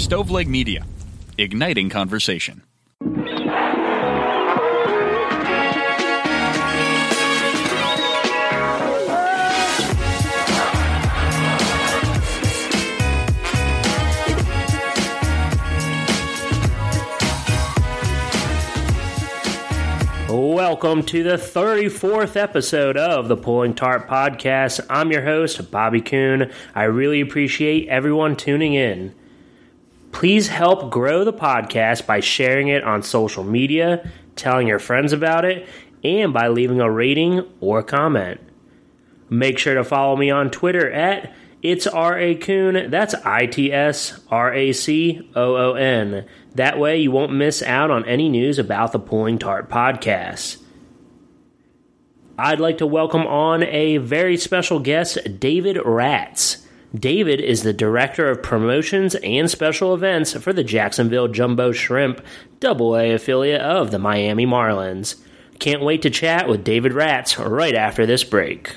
Stoveleg Media, igniting conversation. Welcome to the 34th episode of the Pulling Tarp Podcast. I'm your host, Bobby Kuhn. I really appreciate everyone tuning in. Please help grow the podcast by sharing it on social media, telling your friends about it, and by leaving a rating or comment. Make sure to follow me on Twitter at it's R A Coon. That's I T S R A C O O N. That way you won't miss out on any news about the Pulling Tarp podcast. I'd like to welcome on a very special guest, David Ratz. David is the Director of Promotions and Special Events for the Jacksonville Jumbo Shrimp, Double A affiliate of the Miami Marlins. Can't wait to chat with David Ratz right after this break.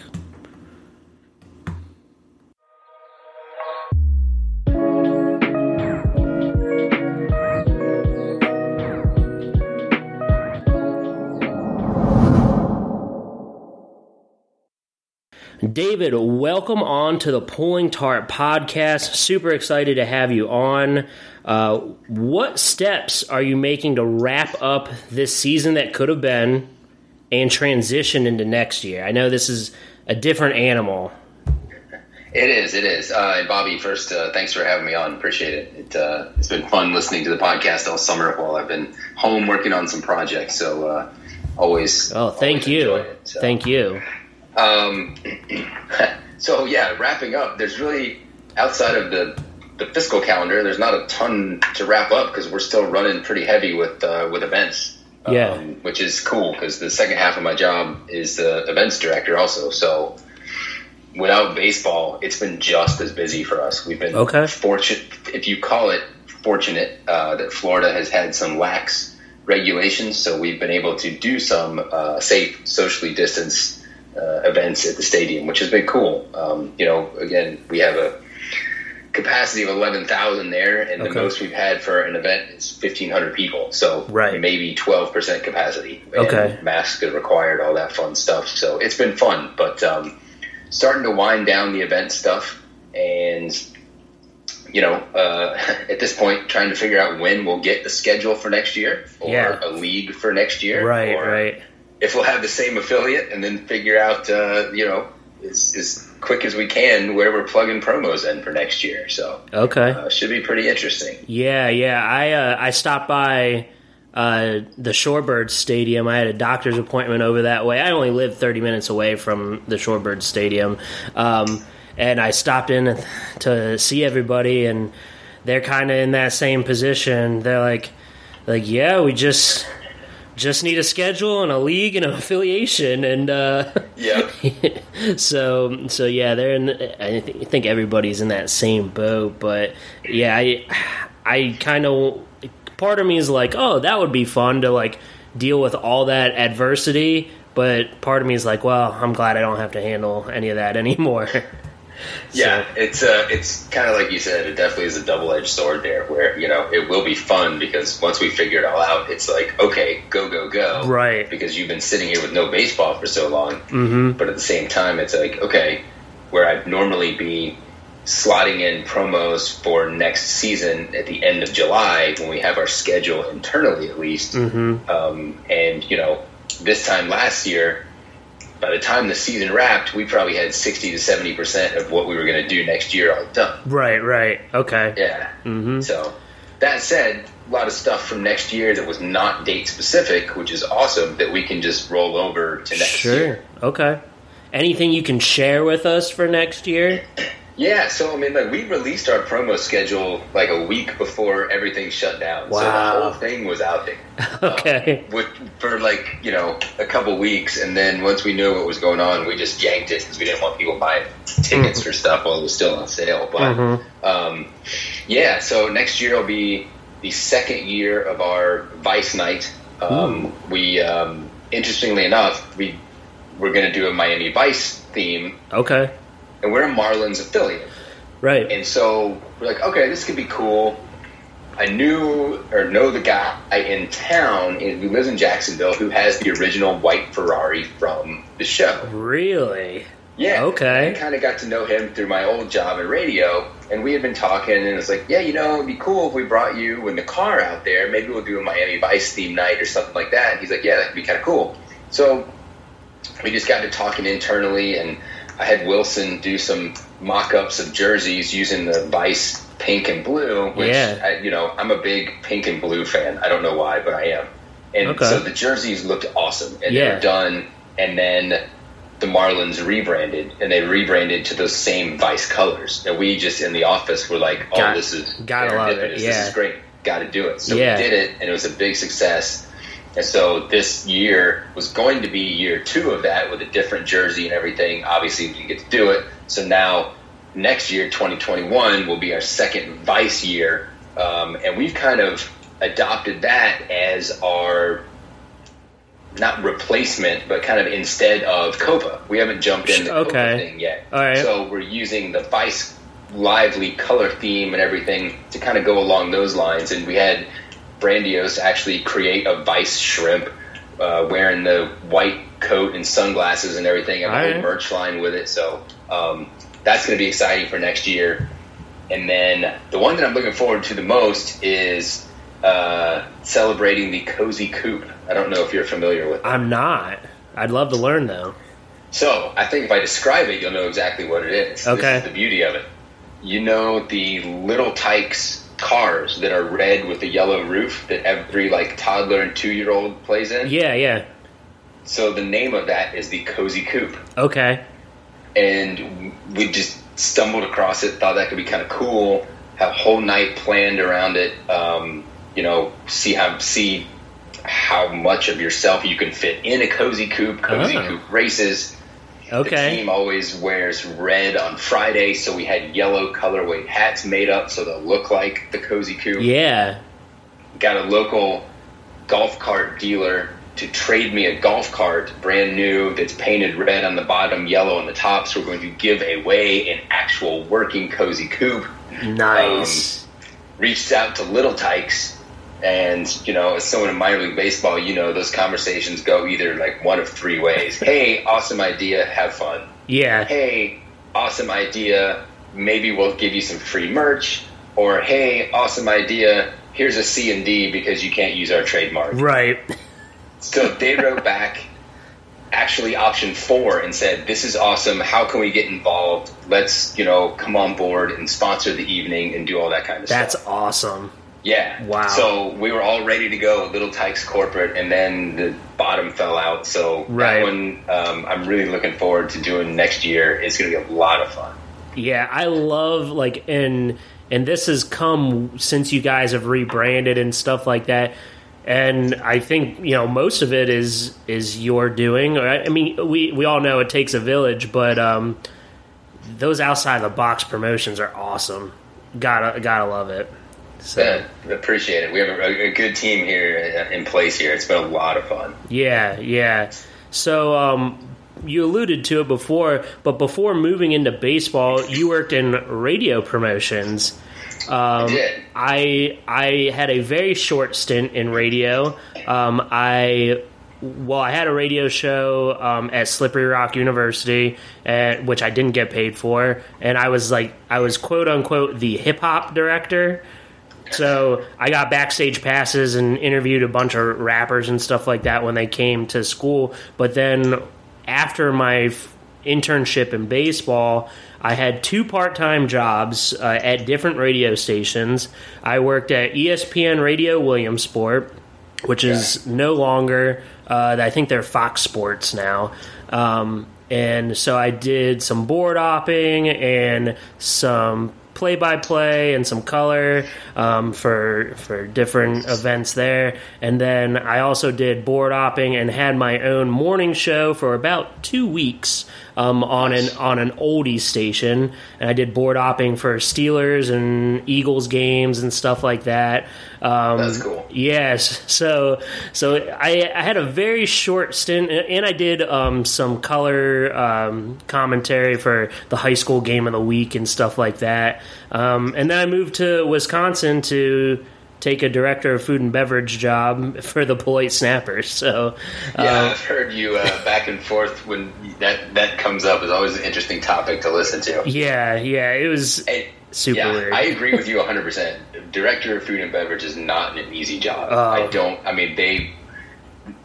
David, welcome on to the Pulling Tarp podcast. Super excited to have you on. Uh, what steps are you making to wrap up this season that could have been and transition into next year? I know this is a different animal. It is, it is. Uh, and Bobby, first, uh, thanks for having me on. Appreciate it. it uh, it's been fun listening to the podcast all summer while I've been home working on some projects. So uh, always. Oh, thank always you. It, so. Thank you. Um, so yeah, wrapping up. There's really outside of the the fiscal calendar, there's not a ton to wrap up because we're still running pretty heavy with uh, with events. Yeah, um, which is cool because the second half of my job is the events director also. So without baseball, it's been just as busy for us. We've been okay. fortunate, if you call it fortunate, uh, that Florida has had some lax regulations, so we've been able to do some uh, safe, socially distanced uh, events at the stadium, which has been cool. Um, you know, again, we have a capacity of 11,000 there, and Okay. the most we've had for an event is 1,500 people. So Right. maybe 12% capacity. Okay. Masks are required, all that fun stuff. So it's been fun, but um, starting to wind down the event stuff and you know, uh, at this point, trying to figure out when we'll get the schedule for next year or Yeah. a league for next year. Right, right. If we'll have the same affiliate and then figure out, uh, you know, as, as quick as we can where we're plugging promos in for next year. So Okay. uh, should be pretty interesting. Yeah, yeah. I uh, I stopped by uh, the Shorebird Stadium. I had a doctor's appointment over that way. I only live thirty minutes away from the Shorebird Stadium, um, and I stopped in to see everybody, and they're kind of in that same position. They're like, like, yeah, we just just need a schedule and a league and an affiliation, and uh, Yeah. so so yeah, they're in. I thi- I think everybody's in that same boat, but yeah, I I kind of part of me is like, oh, that would be fun to like deal with all that adversity, but part of me is like, well, I'm glad I don't have to handle any of that anymore. Yeah, it's uh, it's kind of like you said. It definitely is a double edged sword there, where you know it will be fun because once we figure it all out, it's like okay, go go go, Right. Because you've been sitting here with no baseball for so long, hmm but at the same time, it's like okay, where I'd normally be slotting in promos for next season at the end of July when we have our schedule internally at least, hmm um, and you know this time last year by the time the season wrapped we probably had 60 to 70 percent of what we were going to do next year all done Right, right. Okay. yeah hmm so that said a lot of stuff from next year that was not date specific which is awesome that we can just roll over to next Sure. year Okay. Anything you can share with us for next year? yeah so i mean like we released our promo schedule like a week before everything shut down Wow. so the whole thing was out there Okay. with, for like you know a couple weeks, and then once we knew what was going on, we just yanked it because we didn't want people buying tickets for stuff while it was still on sale. But Mhm. um, yeah, so next year will be the second year of our Vice Night. Um, we um, interestingly enough, we we're going to do a Miami Vice theme, Okay. And we're a Marlins affiliate. Right. And so we're like, okay, this could be cool. I knew or know the guy in town who lives in Jacksonville who has the original white Ferrari from the show. Really? Yeah. Okay. I kind of got to know him through my old job at radio, and we had been talking, and it's like, yeah, you know, it'd be cool if we brought you in the car out there. Maybe we'll do a Miami Vice theme night or something like that. And he's like, yeah, that could be kind of cool. So we just got to talking internally, and I had Wilson do some mock-ups of jerseys using the Vice pink and blue, which Yeah. I, you know I'm a big pink and blue fan. I don't know why, but I am. And Okay. so the jerseys looked awesome, and they Yeah. were done. And then the Marlins rebranded, and they rebranded to those same Vice colors. And we just in the office were like, "Oh, Got- this is gotta love it, yeah. This is great. Got to do it." So Yeah. we did it, and it was a big success. And so this year was going to be year two of that with a different jersey and everything. Obviously, we didn't get to do it. So now next year, 2021, will be our second Vice year. Um, and we've kind of adopted that as our not replacement, but kind of instead of Copa. We haven't jumped in the Copa Okay. thing yet. All right. So we're using the Vice lively color theme and everything to kind of go along those lines. And we had Brandiose actually create a Vice shrimp uh, wearing the white coat and sunglasses and everything, and a whole right. merch line with it. So um, that's going to be exciting for next year. And then the one that I'm looking forward to the most is uh, celebrating the Cozy Coupe. I don't know if you're familiar with it. I'm not. I'd love to learn though. So I think if I describe it, you'll know exactly what it is. Okay. This is the beauty of it. You know the little Tikes cars that are red with a yellow roof that every like toddler and two year old plays in? Yeah, yeah. So the name of that is the Cozy Coupe. Okay. And we just stumbled across it, thought that could be kind of cool. Have a whole night planned around it. Um, you know, see how see how much of yourself you can fit in a cozy coupe. Cozy Oh. coupe races. The team always wears red on Friday, so we had yellow colorway hats made up so they'll look like the cozy coupe. Yeah. Got a local golf cart dealer to trade me a golf cart, brand new, that's painted red on the bottom, yellow on the top. So we're going to give away an actual working cozy coupe. Nice. Um, reached out to Little Tikes, and you know, as someone in minor league baseball, you know, those conversations go either like one of three ways. hey, awesome idea, have fun yeah. hey, awesome idea, maybe we'll give you some free merch, or hey, awesome idea, here's a C and D because you can't use our trademark. Right. So they wrote back actually option four and said, This is awesome, how can we get involved? Let's, you know, come on board and sponsor the evening and do all that kind of That's stuff. That's awesome. Yeah. Wow. So we were all ready to go, Little Tikes corporate, and then the bottom fell out. So Right. that one um, I'm really looking forward to doing next year. It's going to be a lot of fun. Yeah, I love like and and this has come since you guys have rebranded and stuff like that. And I think you know most of it is is your doing. I I mean, we we all know it takes a village, but um, those outside the box promotions are awesome. Gotta gotta love it. So Yeah, appreciate it. We have a, a good team here uh, in place here. It's been a lot of fun. Yeah, yeah. So um, you alluded to it before, but before moving into baseball, you worked in radio promotions. Um, did. I I had a very short stint in radio. Um, I well, I had a radio show um, at Slippery Rock University, uh, which I didn't get paid for, and I was like, I was quote unquote the hip hop director. So I got backstage passes and interviewed a bunch of rappers and stuff like that when they came to school. But then after my f- internship in baseball, I had two part time jobs uh, at different radio stations. I worked at ESPN Radio Williamsport, which is no longer, uh, I think they're Fox Sports now. Um, and so I did some board opping and some play by play and some color um, for for different events there. And then I also did board opping and had my own morning show for about two weeks um, on an on an oldie station. And I did board opping for Steelers and Eagles games and stuff like that. Um, That's cool. Yes. So so I, I had a very short stint, and I did um, some color um, commentary for the high school game of the week and stuff like that. Um, and then I moved to Wisconsin to take a director of food and beverage job for the Beloit Snappers. So yeah, uh, I've heard you uh, back and forth when that that comes up. is always an interesting topic to listen to. Yeah, yeah, it was. And, super yeah, weird. I agree with you 100%. Director of food and beverage is not an easy job. Oh. I don't, I mean, they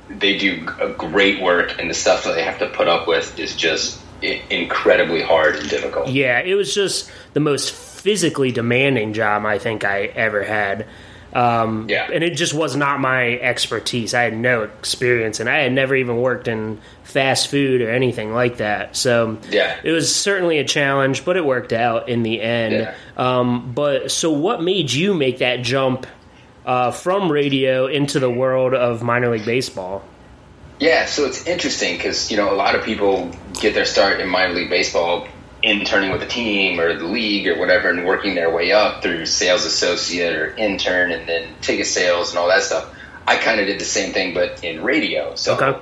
they do a great work, and the stuff that they have to put up with is just incredibly hard and difficult. Yeah, it was just the most physically demanding job I think I ever had. Um, yeah. And it just was not my expertise. I had no experience, and I had never even worked in fast food or anything like that. So yeah. it was certainly a challenge, but it worked out in the end. Yeah. Um, but so, what made you make that jump uh, from radio into the world of minor league baseball? Yeah, so it's interesting because you know a lot of people get their start in minor league baseball interning with the team or the league or whatever, and working their way up through sales associate or intern, and then ticket sales and all that stuff. I kind of did the same thing, but in radio. So okay.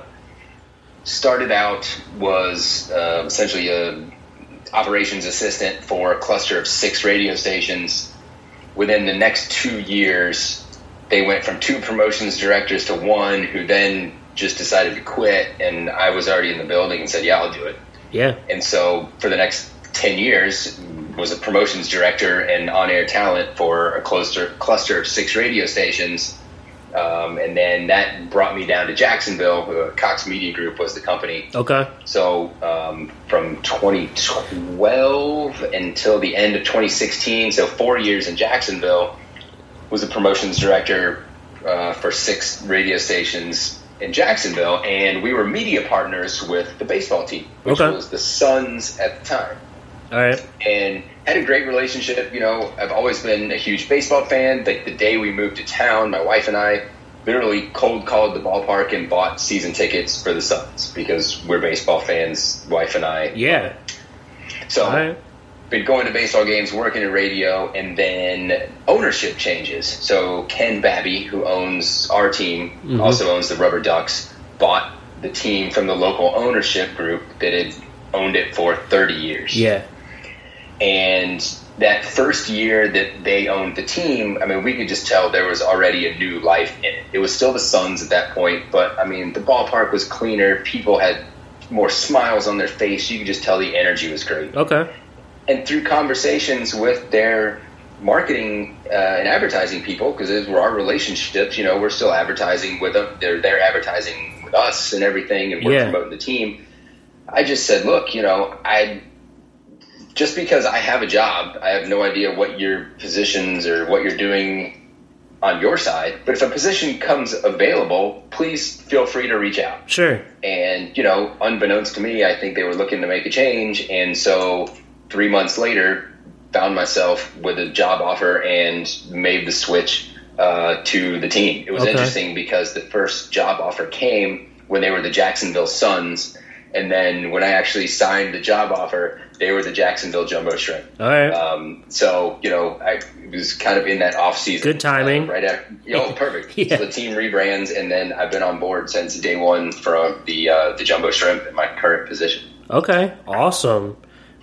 started out was uh, essentially a operations assistant for a cluster of six radio stations. Within the next two years, they went from two promotions directors to one who then just decided to quit and I was already in the building and said, "Yeah, I'll do it." Yeah. And so for the next 10 years was a promotions director and on-air talent for a cluster cluster of six radio stations. Um, and then that brought me down to Jacksonville. Cox Media Group was the company. Okay. So um, from 2012 until the end of 2016, so four years in Jacksonville, was a promotions director uh, for six radio stations in Jacksonville, and we were media partners with the baseball team, which okay. was the Suns at the time. All right. And had a great relationship. You know, I've always been a huge baseball fan. Like the day we moved to town, my wife and I literally cold called the ballpark and bought season tickets for the Suns because we're baseball fans, wife and I. Yeah. So been going to baseball games, working in radio, and then ownership changes. So Ken Babby, who owns our team, mm-hmm. also owns the RubberDucks, bought the team from the local ownership group that had owned it for 30 years. Yeah. And that first year that they owned the team, I mean, we could just tell there was already a new life in it. It was still the Suns at that point, but I mean, the ballpark was cleaner. People had more smiles on their face. You could just tell the energy was great. Okay and through conversations with their marketing uh, and advertising people, because those were our relationships, you know, we're still advertising with them. They're they're advertising with us and everything, and we're yeah. promoting the team. I just said, look, you know, I just because I have a job, I have no idea what your positions or what you're doing on your side. But if a position comes available, please feel free to reach out. Sure. And, you know, unbeknownst to me, I think they were looking to make a change. And so three months later, found myself with a job offer and made the switch uh, to the team. It was okay. interesting because the first job offer came when they were the Jacksonville Suns. And then when I actually signed the job offer, they were the Jacksonville Jumbo Shrimp. All right. Um, so you know, I was kind of in that off season. Good timing. Uh, right after, you know, perfect. yeah. So the team rebrands, and then I've been on board since day one from the uh, the Jumbo Shrimp in my current position. Okay, awesome.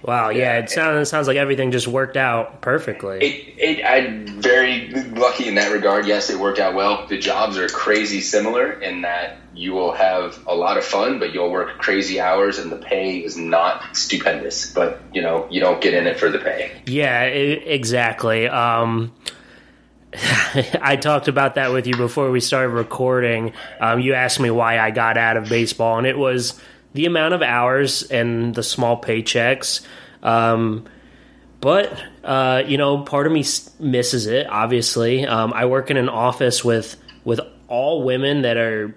Wow, yeah, it sounds it sounds like everything just worked out perfectly. It, it, I'm very lucky in that regard. Yes, it worked out well. The jobs are crazy similar in that you will have a lot of fun, but you'll work crazy hours, and the pay is not stupendous. But you know, you don't get in it for the pay. Yeah, it, exactly. Um, I talked about that with you before we started recording. Um, you asked me why I got out of baseball, and it was the amount of hours and the small paychecks. Um, but uh, you know, part of me misses it. Obviously, um, I work in an office with with all women that are,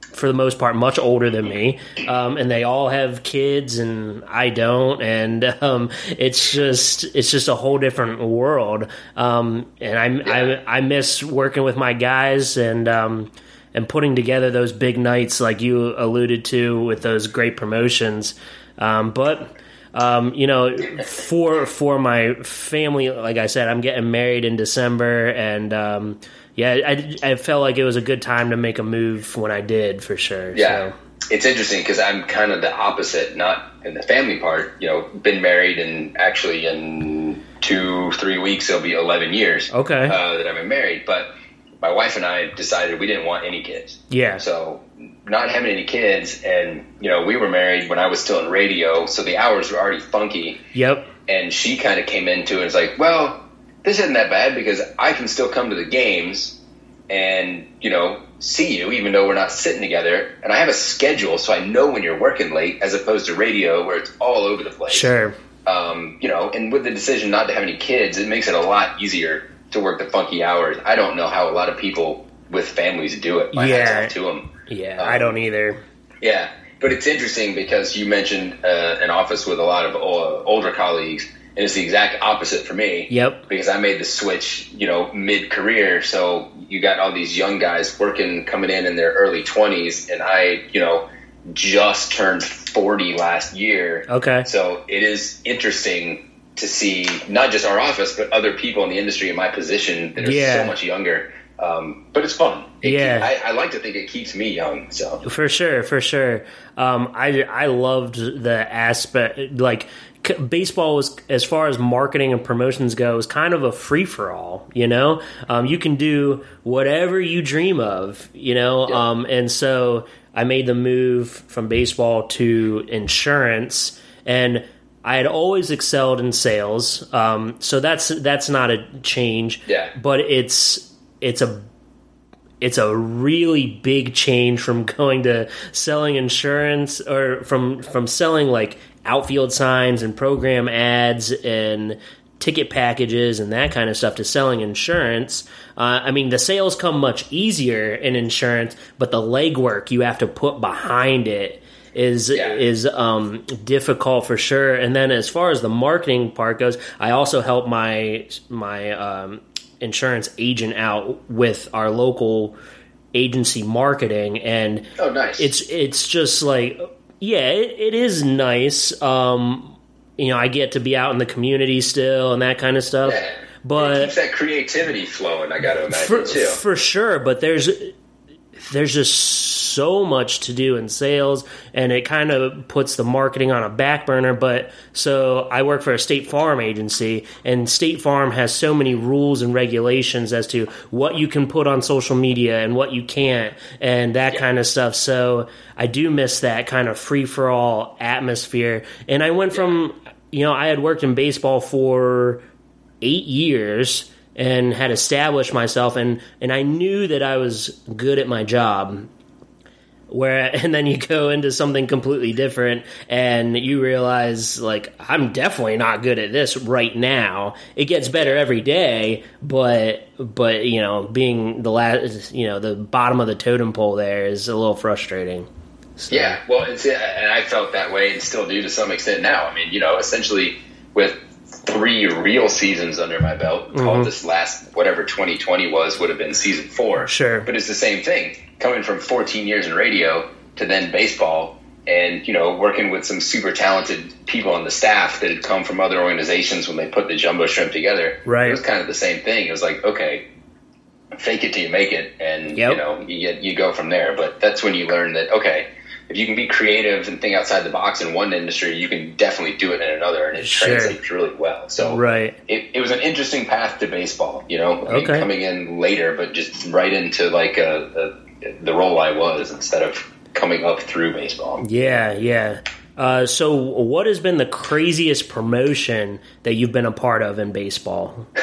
for the most part, much older than me, um, and they all have kids, and I don't. And um, it's just it's just a whole different world. Um, and I, I, I miss working with my guys and um, and putting together those big nights like you alluded to with those great promotions. Um, but um, you know, for for my family, like I said, I'm getting married in December, and um, yeah, I, I felt like it was a good time to make a move when I did for sure. Yeah. So. It's interesting because I'm kind of the opposite, not in the family part. You know, been married and actually in two, three weeks it'll be 11 years. Okay. Uh, that I've been married, but my wife and I decided we didn't want any kids. Yeah. So not having any kids, and you know, we were married when I was still in radio, so the hours were already funky. Yep. And she kind of came into it and was like, "Well, this isn't that bad because I can still come to the games and you know see you even though we're not sitting together, and I have a schedule, so I know when you're working late, as opposed to radio where it's all over the place. Sure. Um, you know, and with the decision not to have any kids, it makes it a lot easier to work the funky hours. I don't know how a lot of people with families do it. My Yeah. to them. Yeah, Um, I don't either. Yeah, but it's interesting because you mentioned uh, an office with a lot of uh, older colleagues, and it's the exact opposite for me. Yep. Because I made the switch, you know, mid career. So you got all these young guys working, coming in in their early twenties, and I, you know, just turned forty last year. Okay. So it is interesting to see not just our office, but other people in the industry in my position that are Yeah. so much younger. Um, but it's fun. It Yeah. keep- I, I like to think it keeps me young. So For sure, for sure. Um, I I loved the aspect like c- baseball was as far as marketing and promotions go was kind of a free for all. You know, um, you can do whatever you dream of. You know, Yeah. um, and so I made the move from baseball to insurance and. I had always excelled in sales, um, so that's that's not a change. Yeah. but it's it's a it's a really big change from going to selling insurance or from from selling like outfield signs and program ads and ticket packages and that kind of stuff to selling insurance. Uh, I mean, the sales come much easier in insurance, but the legwork you have to put behind it is Yeah. is um, difficult for sure. And then as far as the marketing part goes, I also help my my um, insurance agent out with our local agency marketing, and oh, nice. it's it's just like yeah, it, it is nice. Um, you know, I get to be out in the community still and that kind of stuff, yeah. it but keeps that creativity flowing. I got to imagine for, too. for sure but there's there's just so much to do in sales and it kind of puts the marketing on a back burner. But so i work for a state farm agency and state farm has so many rules and regulations as to what you can put on social media and what you can't and that Yeah. kind of stuff. So i do miss that kind of free-for-all atmosphere. And i went from you know i had worked in baseball for eight years and had established myself and and I knew that I was good at my job where and then you go into something completely different and you realize like I'm definitely not good at this right now. It gets better every day but but you know being the last you know the bottom of the totem pole there is a little frustrating. So- Yeah, well, it's and I felt that way and still do to some extent now. I mean, you know, essentially with three real seasons under my belt, Mm-hmm. called this last whatever 2020 was would have been season four. Sure. but it's the same thing. Coming from 14 years in radio to then baseball, and you know, working with some super talented people on the staff that had come from other organizations when they put the jumbo shrimp together. Right. It was kind of the same thing. It was like, okay, fake it till you make it, and Yep. you know, you get you go from there. But that's when you learn that okay, if you can be creative and think outside the box in one industry, you can definitely do it in another, and it Sure. translates really well. So right it, it was an interesting path to baseball. You know, I mean, Okay. coming in later, but just right into like a, a, the role I was instead of coming up through baseball. Yeah, yeah. Uh, so, what has been the craziest promotion that you've been a part of in baseball?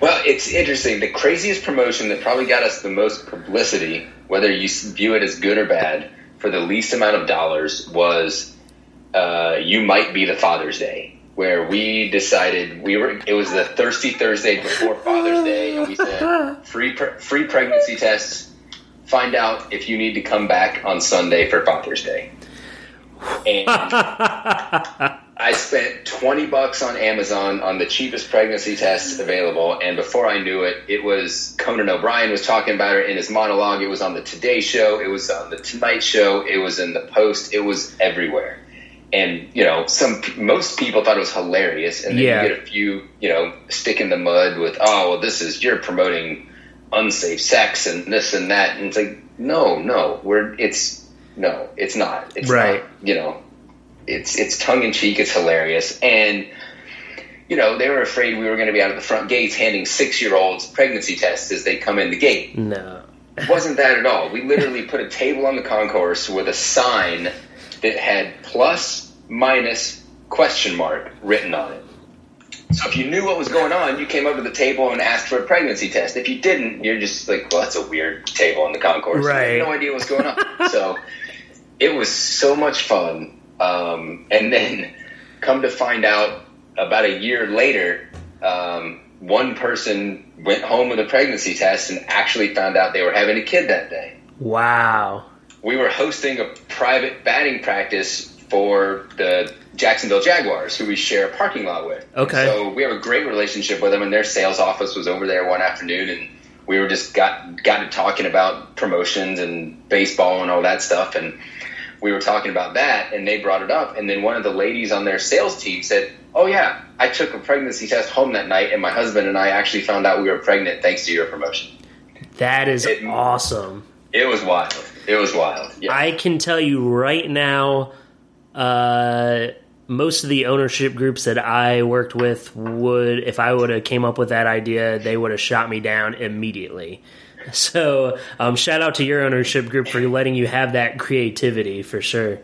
Well, it's interesting. The craziest promotion that probably got us the most publicity, whether you view it as good or bad, for the least amount of dollars was uh, "You Might Be the Father's Day," where we decided we were. It was the Thirsty Thursday before Father's Day, and we said free pre- free pregnancy tests. Find out if you need to come back on Sunday for Father's Day. And I spent 20 bucks on Amazon on the cheapest pregnancy test available. And before I knew it, it was Conan O'Brien was talking about it in his monologue. It was on the Today Show. It was on the Tonight Show. It was in the Post. It was everywhere. And, you know, some, most people thought it was hilarious. And then Yeah. you get a few, you know, stick in the mud with, oh, well, this is, you're promoting unsafe sex and this and that. And it's like, no, no, we're, it's, no, it's not. It's Right. not, you know, it's it's tongue in cheek. It's hilarious, and you know, they were afraid we were going to be out of the front gates handing six year olds pregnancy tests as they come in the gate. No. It wasn't that at all. We literally put a table on the concourse with a sign that had plus, minus, question mark written on it. So if you knew what was going on, you came up to the table and asked for a pregnancy test. If you didn't, you're just like, well, that's a weird table on the concourse. Right. Have no idea what's going on. so it was so much fun. Um, and then come to find out about a year later, um, one person went home with a pregnancy test and actually found out they were having a kid that day. Wow. We were hosting a private batting practice for the Jacksonville Jaguars, who we share a parking lot with. Okay. So we have a great relationship with them, and their sales office was over there one afternoon, and we were just got got to talking about promotions and baseball and all that stuff, and we were talking about that, and they brought it up, and then one of the ladies on their sales team said, "Oh yeah, I took a pregnancy test home that night, and my husband and I actually found out we were pregnant thanks to your promotion." That is It- awesome. It was wild. It was wild. Yeah. I can tell you right now, uh, most of the ownership groups that I worked with would, if I would have came up with that idea, they would have shot me down immediately. So, um, shout out to your ownership group for letting you have that creativity for sure.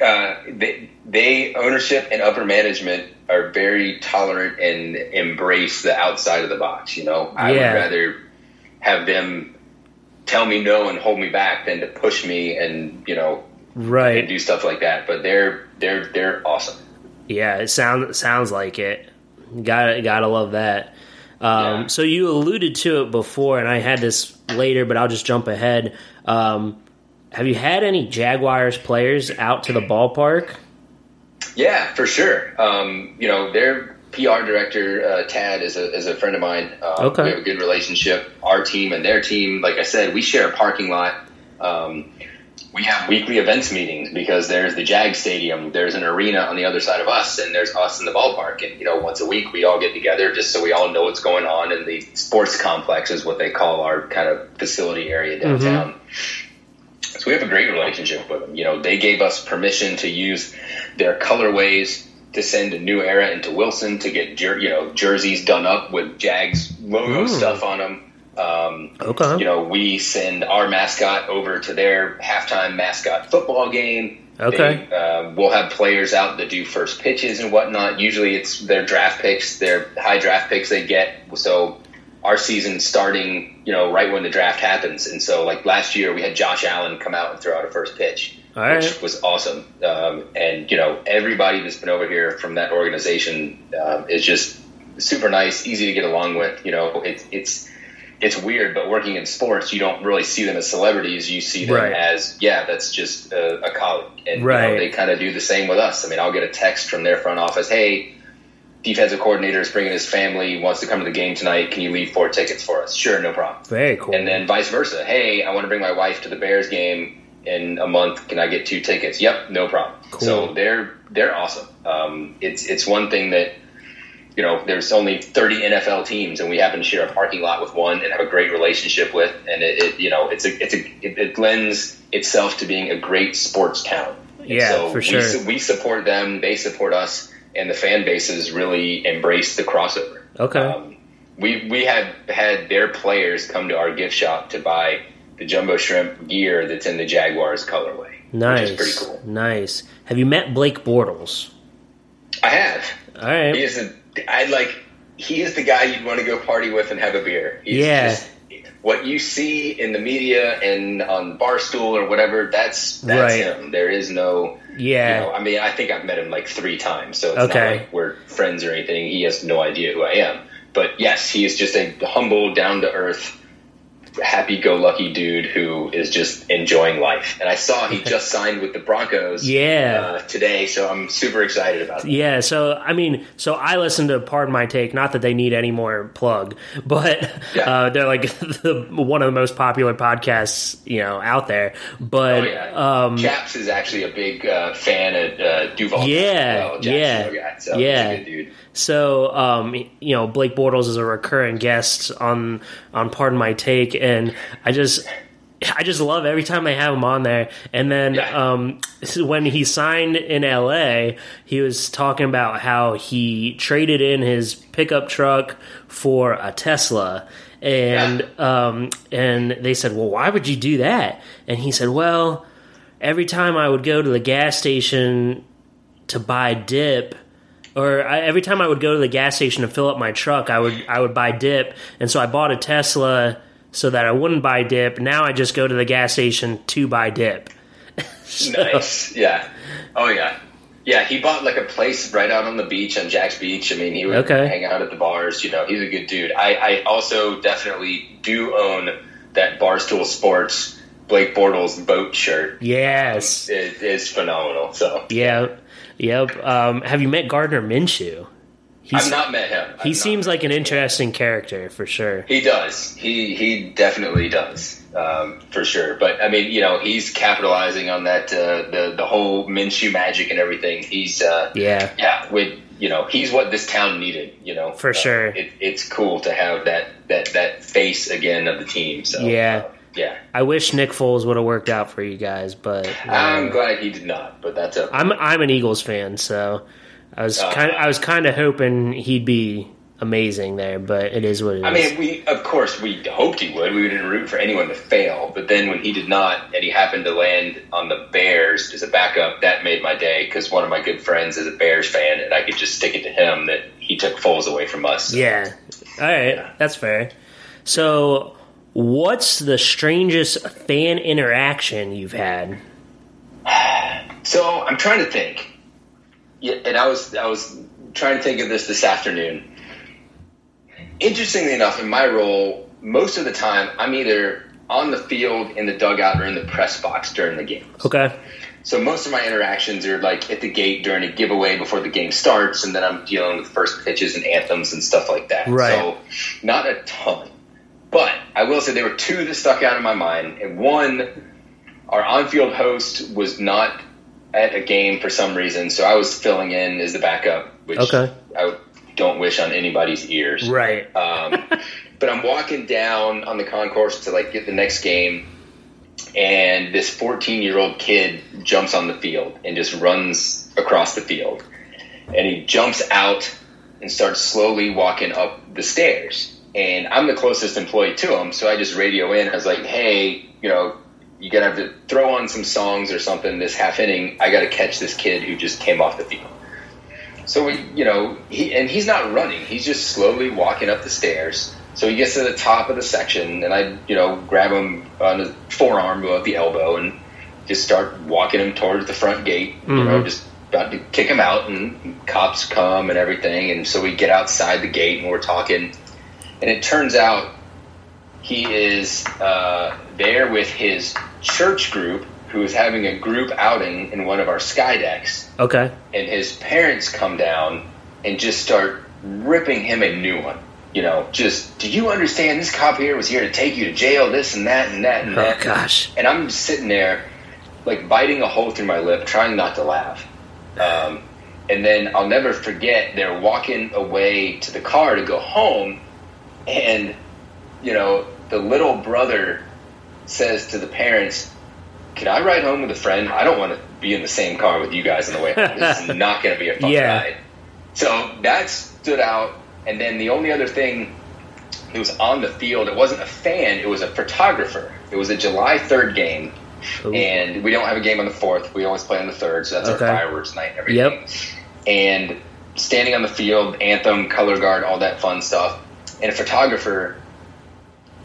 uh, they, they ownership and upper management are very tolerant and embrace the outside of the box. You know, I Yeah. would rather have them tell me no and hold me back than to push me and you know and Right. do stuff like that. But they're they're they're awesome. Yeah, it sounds sounds like it. Gotta gotta love that. Um, Yeah. So you alluded to it before, and I had this later, but I'll just jump ahead. Um, have you had any Jaguars players out to the ballpark? Yeah, for sure. Um, you know, their PR director uh, Tad is a is a friend of mine. Um, Okay. we have a good relationship. Our team and their team, like I said, we share a parking lot. Um, we have weekly events meetings because there's the Jag Stadium, there's an arena on the other side of us, and there's us in the ballpark. And you know, once a week we all get together just so we all know what's going on in the sports complex, is what they call our kind of facility area downtown. So we have a great relationship with them. You know, they gave us permission to use their colorways to send a new era into Wilson to get jer- you know jerseys done up with Jags logo Mm. stuff on them. Um, Okay. you know, we send our mascot over to their halftime mascot football game. Okay. They, uh, we'll have players out that do first pitches and whatnot. Usually it's their draft picks, their high draft picks they get. So our season starting, you know, right when the draft happens. And so like last year we had Josh Allen come out and throw out a first pitch, right. which was awesome. Um, and, you know, everybody that's been over here from that organization um, is just super nice, easy to get along with. You know, it, it's, it's weird, but working in sports, you don't really see them as celebrities. You see them Right. as, yeah, that's just a, a colleague. And you know, they kind of do the same with us. I mean, I'll get a text from their front office, hey, defensive coordinator is bringing his family, wants to come to the game tonight. Can you leave four tickets for us? Sure, no problem. Very cool. And then vice versa. Hey, I want to bring my wife to the Bears game in a month. Can I get two tickets? Yep, no problem. Cool. So they're they're awesome. Um, it's it's one thing that you know there's only 30 NFL teams, and we happen to share a parking lot with one and have a great relationship with, and it, it you know it's a it's a it, it lends itself to being a great sports town. Yeah, so for we sure. su- we support them, they support us, and the fan bases really embrace the crossover. Okay. Um, we we had had their players come to our gift shop to buy the jumbo shrimp gear that's in the Jaguars colorway. nice. Which is pretty cool. Nice. Have you met Blake Bortles? I have. All right. He is a I like he is the guy you'd want to go party with and have a beer. He's Yeah. just- what you see in the media and on Barstool or whatever, that's that's Right. him. There is no Yeah. You know, I mean, I think I've met him like three times, so it's Okay. not like we're friends or anything. He has no idea who I am. But yes, he is just a humble, down to earth, happy go lucky dude who is just enjoying life. And I saw he just signed with the Broncos Yeah. uh, today, so I'm super excited about that. Yeah, so I mean, so I listen to Pardon My Take. Not that they need any more plug, but Yeah. uh, they're like the, one of the most popular podcasts you know out there. But Oh, yeah. um, Chaps is actually a big uh, fan of uh, Duval. Yeah, well, yeah, guy, so yeah. he's a good dude. So, um, you know, Blake Bortles is a recurring guest on on Pardon My Take, and I just I just love every time they have him on there. And then Yeah. um, when he signed in LA, he was talking about how he traded in his pickup truck for a Tesla. And um, and they said, "Well, why would you do that?" And he said, "Well, every time I would go to the gas station to buy dip." Or I, every time I would go to the gas station to fill up my truck, I would I would buy dip, and so I bought a Tesla so that I wouldn't buy dip. Now I just go to the gas station to buy dip. Nice. Yeah. Oh yeah. Yeah, he bought like a place right out on the beach on Jax Beach. I mean, he would Okay. hang out at the bars. You know, he's a good dude. I, I also definitely do own that Barstool Sports Blake Bortles boat shirt. Yes. It is phenomenal. So Yeah. Yep. Um, have you met Gardner Minshew? He's, I've not met him. I've he seems like an interesting character for sure. He does. He he definitely does. Um, for sure. But I mean, you know, he's capitalizing on that uh, the the whole Minshew magic and everything. He's uh, Yeah. yeah, with you know, he's what this town needed. You know, For Uh, sure. It, it's cool to have that that that face again of the team. So Yeah. Yeah. I wish Nick Foles would have worked out for you guys, but uh, I'm glad he did not. But that's a I'm I'm an Eagles fan, so I was Uh, kind I was kind of hoping he'd be amazing there, but it is what it is. I mean, we of course we hoped he would. We didn't root for anyone to fail, but then when he did not, and he happened to land on the Bears as a backup, that made my day because one of my good friends is a Bears fan, and I could just stick it to him that he took Foles away from us. yeah. All right, that's fair. So, what's the strangest fan interaction you've had? So I'm trying to think. Yeah, and I was I was trying to think of this this afternoon. Interestingly enough, in my role, most of the time I'm either on the field, in the dugout, or in the press box during the game. Okay. So most of my interactions are like at the gate during a giveaway before the game starts, and then I'm dealing with first pitches and anthems and stuff like that. Right. So not a ton, but I will say there were two that stuck out in my mind, and one, our on-field host was not at a game for some reason, so I was filling in as the backup, which Okay. I don't wish on anybody's ears. Right. Um, but I'm walking down on the concourse to like get the next game, and this 14 year old kid jumps on the field and just runs across the field, and he jumps out and starts slowly walking up the stairs. And I'm the closest employee to him, so I just radio in. I was like, "Hey, you know, you gotta have to throw on some songs or something this half inning. I gotta catch this kid who just came off the field." So we, you know, he and he's not running; he's just slowly walking up the stairs. So he gets to the top of the section, and I, you know, grab him on the forearm above the elbow, and just start walking him towards the front gate. You know, Mhm. just about to kick him out, and cops come and everything, and so we get outside the gate, and we're talking, and it turns out he is uh, there with his church group, who is having a group outing in one of our sky decks Okay. and his parents come down and just start ripping him a new one. You know, just do you understand? This cop here was here to take you to jail, this and that and that and Oh that. gosh. And I'm sitting there, like biting a hole through my lip, trying not to laugh. Um, and then I'll never forget they're walking away to the car to go home, and you know the little brother says to the parents, "Can I ride home with a friend? I don't want to be in the same car with you guys on the way home. This is not going to be a fun Yeah. ride." So that stood out. And then the only other thing it was on the field. It wasn't a fan. It was a photographer. It was a July third game, Ooh. and we don't have a game on the fourth. We always play on the third, so that's Okay. our fireworks night and everything. Yep. And standing on the field, anthem, color guard, all that fun stuff. And a photographer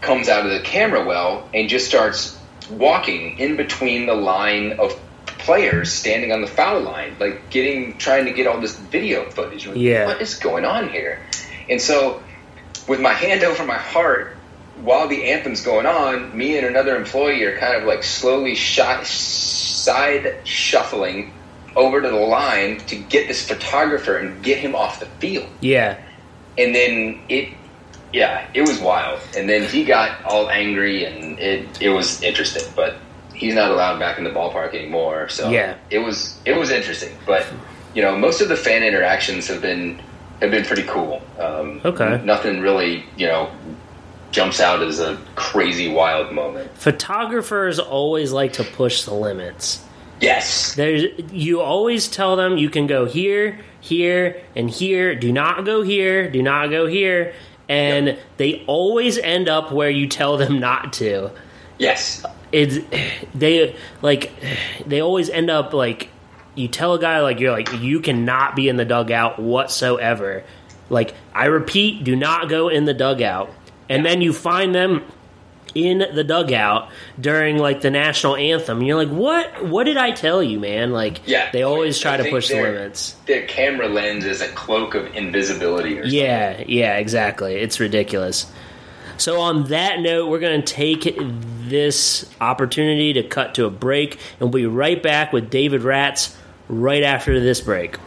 comes out of the camera well and just starts walking in between the line of players standing on the foul line, like getting trying to get all this video footage. Like, Yeah. What is going on here? And so with my hand over my heart while the anthem's going on, me and another employee are kind of like slowly shot, side shuffling over to the line to get this photographer and get him off the field. Yeah. And then it, yeah, it was wild. And then he got all angry, and it it was interesting. But he's not allowed back in the ballpark anymore. So Yeah. it was it was interesting. But you know, most of the fan interactions have been have been pretty cool. Um, Okay. Nothing really, you know, jumps out as a crazy wild moment. Photographers always like to push the limits. Yes. There's you always tell them you can go here, here, and here. Do not go here. Do not go here. And Yep. they always end up where you tell them not to. Yes. It's they like they always end up like you tell a guy like you're like you cannot be in the dugout whatsoever. Like I repeat, do not go in the dugout. And then you find them in the dugout during like the national anthem. You're like, what? What did I tell you, man? Like, Yeah. they always try to push the limits. Their camera lens is a cloak of invisibility or something. Yeah, yeah, exactly. It's ridiculous. So, on that note, we're going to take this opportunity to cut to a break, and we'll be right back with David Ratz right after this break.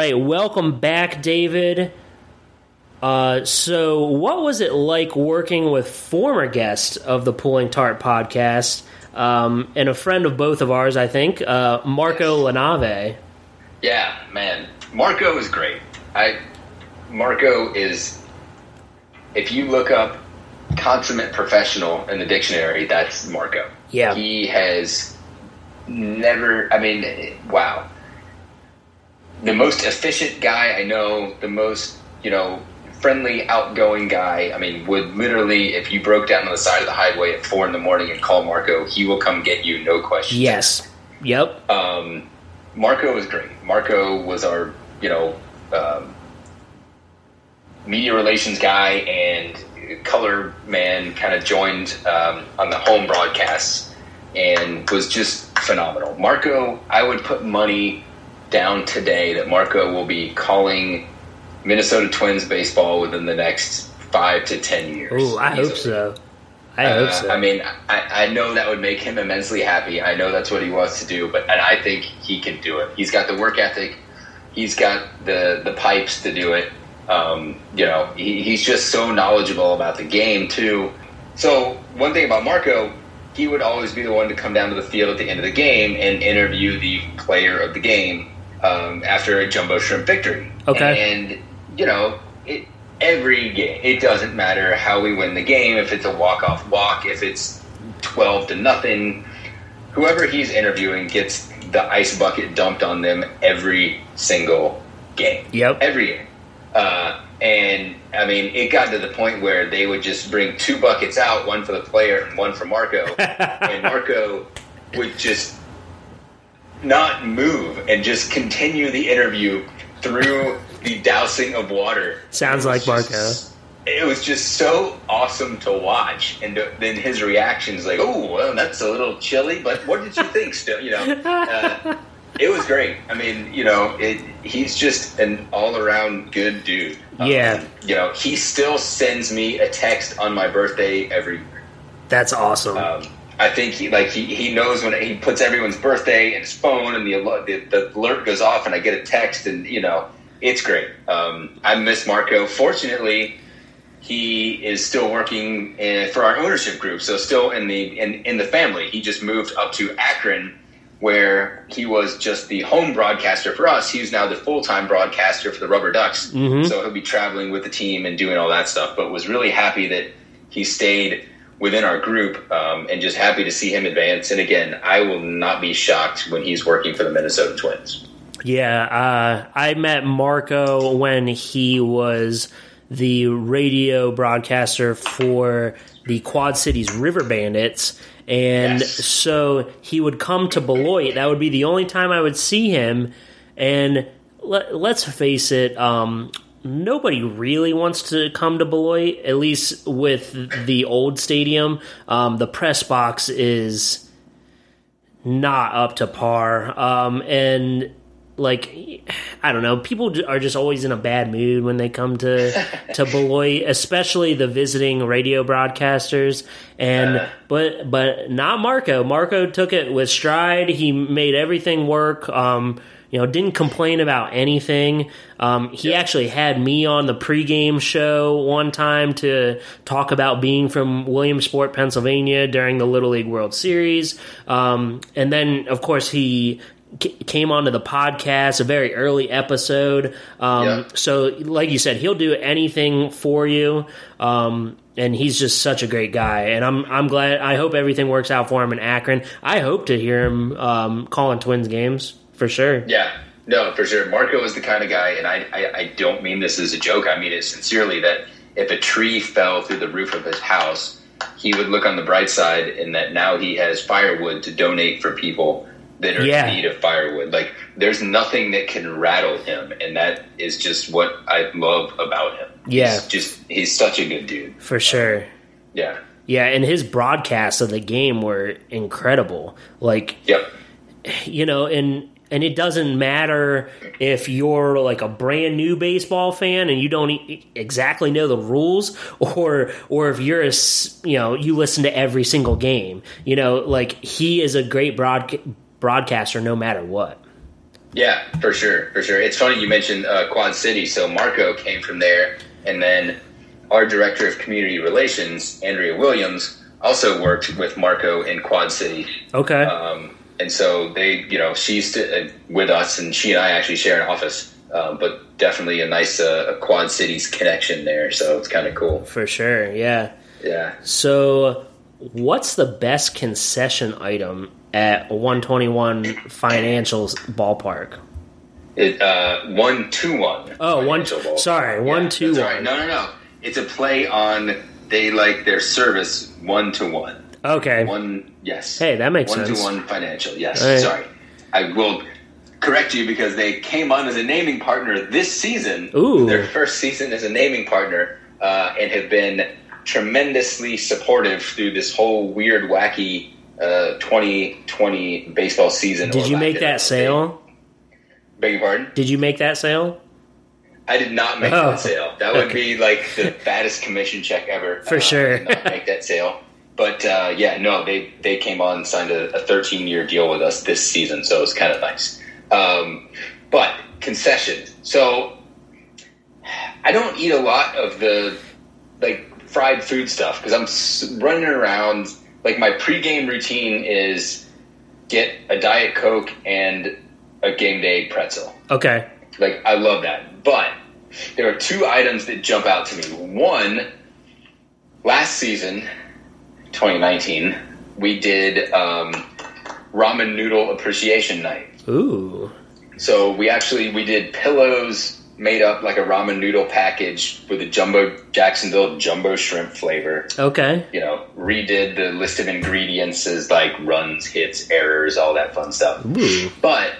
Right, welcome back, David. Uh, so, what was it like working with former guest of the Pulling Tarp podcast um, and a friend of both of ours, I think, uh, Marco LaNave? Yeah, man. Marco is great. I Marco is if you look up consummate professional in the dictionary, that's Marco. Yeah. He has never I mean wow. The most efficient guy I know, the most, you know, friendly, outgoing guy. I mean, would literally if you broke down on the side of the highway at four in the morning and call Marco, he will come get you, no question. Yes. Yep. um, Marco was great. Marco was our, you know, um, media relations guy and color man. Kind of joined um, on the home broadcasts and was just phenomenal. Marco, I would put money down today that Marco will be calling Minnesota Twins baseball within the next five to ten years. Ooh, I hope so. I hope Uh, so. I mean, I, I know that would make him immensely happy. I know that's what he wants to do, but and I think he can do it. He's got the work ethic. He's got the the pipes to do it. Um, you know, he, he's just so knowledgeable about the game too. So one thing about Marco, he would always be the one to come down to the field at the end of the game and interview the player of the game um, after a jumbo shrimp victory. Okay. and you know, it, every game, it doesn't matter how we win the game, if it's a walk-off walk, if it's 12 to nothing, whoever he's interviewing gets the ice bucket dumped on them every single game. Yep. Every game. Uh, and, I mean, it got to the point where they would just bring two buckets out, one for the player and one for Marco. and Marco would just not move and just continue the interview through the dousing of water. Sounds like Marco. It was just so awesome to watch, and th- then his reactions like, "Oh, well, that's a little chilly, but what did you think?" Still, you know, uh, it was great. I mean, you know, it, he's just an all-around good dude. Yeah. you know, he still sends me a text on my birthday every year. That's awesome. Um, I think he like he, he knows when he puts everyone's birthday in his phone and the, alert- the the alert goes off and I get a text and you know it's great. Um, I miss Marco. Fortunately, he is still working in, for our ownership group, so still in the in, in the family. He just moved up to Akron, where he was just the home broadcaster for us. He's now the full time broadcaster for the RubberDucks. Mhm. So he'll be traveling with the team and doing all that stuff. But was really happy that he stayed within our group um, and just happy to see him advance. And again, I will not be shocked when he's working for the Minnesota Twins. Yeah, uh, I met Marco when he was the radio broadcaster for the Quad Cities River Bandits. And Yes. so he would come to Beloit. That would be the only time I would see him. And let, let's face it, um, nobody really wants to come to Beloit, at least with the old stadium. Um, the press box is not up to par. Um, and like, I don't know, people are just always in a bad mood when they come to to Beloit, especially the visiting radio broadcasters. And Uh. but but not Marco. Marco took it with stride. He made everything work. Um, you know, didn't complain about anything. Um, he actually had me on the pregame show one time to talk about being from Williamsport, Pennsylvania during the Little League World Series. Um, and then, of course, he came onto the podcast, a very early episode. Um, Yeah. So, like you said, he'll do anything for you. Um, and he's just such a great guy, and I'm I'm glad. I hope everything works out for him in Akron. I hope to hear him um, calling Twins games for sure. Yeah, no, for sure. Marco is the kind of guy, and I, I, I don't mean this as a joke. I mean it sincerely. That if a tree fell through the roof of his house, he would look on the bright side, in that now he has firewood to donate for people that are Yeah. in need of firewood. Like there's nothing that can rattle him, and that is just what I love about him. Yeah. he's just he's such a good dude. For sure. Yeah. Yeah, and his broadcasts of the game were incredible. Like Yep. you know, and and it doesn't matter if you're like a brand new baseball fan and you don't e- exactly know the rules, or or if you're a you know you listen to every single game. You know, like he is a great broad broadcaster no matter what. Yeah, for sure, for sure. It's funny you mentioned uh, Quad City. So Marco came from there, and then our director of community relations, Andrea Williams, also worked with Marco in Quad City. Okay, Um, and so they, you know, she's uh, with us, and she and I actually share an office. Um, but definitely a nice uh, Quad Cities connection there. So it's kind of cool. for sure. Yeah. Yeah. So, what's the best concession item at 121 Financials ballpark? It uh, one two one. Oh, one. Sorry, one yeah, two one. right. No, no, no. It's a play on they like their service one to one. Okay. One, yes. Hey, that makes one sense. to one financial. Yes. Right. Sorry, I will correct you because they came on as a naming partner this season. Ooh. Their first season as a naming partner, uh, and have been tremendously supportive through this whole weird, wacky uh, 2020 baseball season. Did you make that sale? Beg your pardon? Did you make that sale? I did not make Oh. that sale. That would Okay. be like the fattest commission check ever. For Uh, sure. I did not make that sale. But uh, yeah, no, they they came on and signed a, a 13 year deal with us this season, so it was kind of nice. Um, but concessions. So I don't eat a lot of the like fried food stuff because I'm running around. Like my pregame routine is get a diet coke and a game day pretzel. Okay. Like I love that. But there are two items that jump out to me. One, last season, 2019, we did um, ramen noodle appreciation night. Ooh. So we actually we did pillows made up like a ramen noodle package with a jumbo Jacksonville jumbo shrimp flavor. Okay. You know, redid the list of ingredients as like runs, hits, errors, all that fun stuff. Ooh. But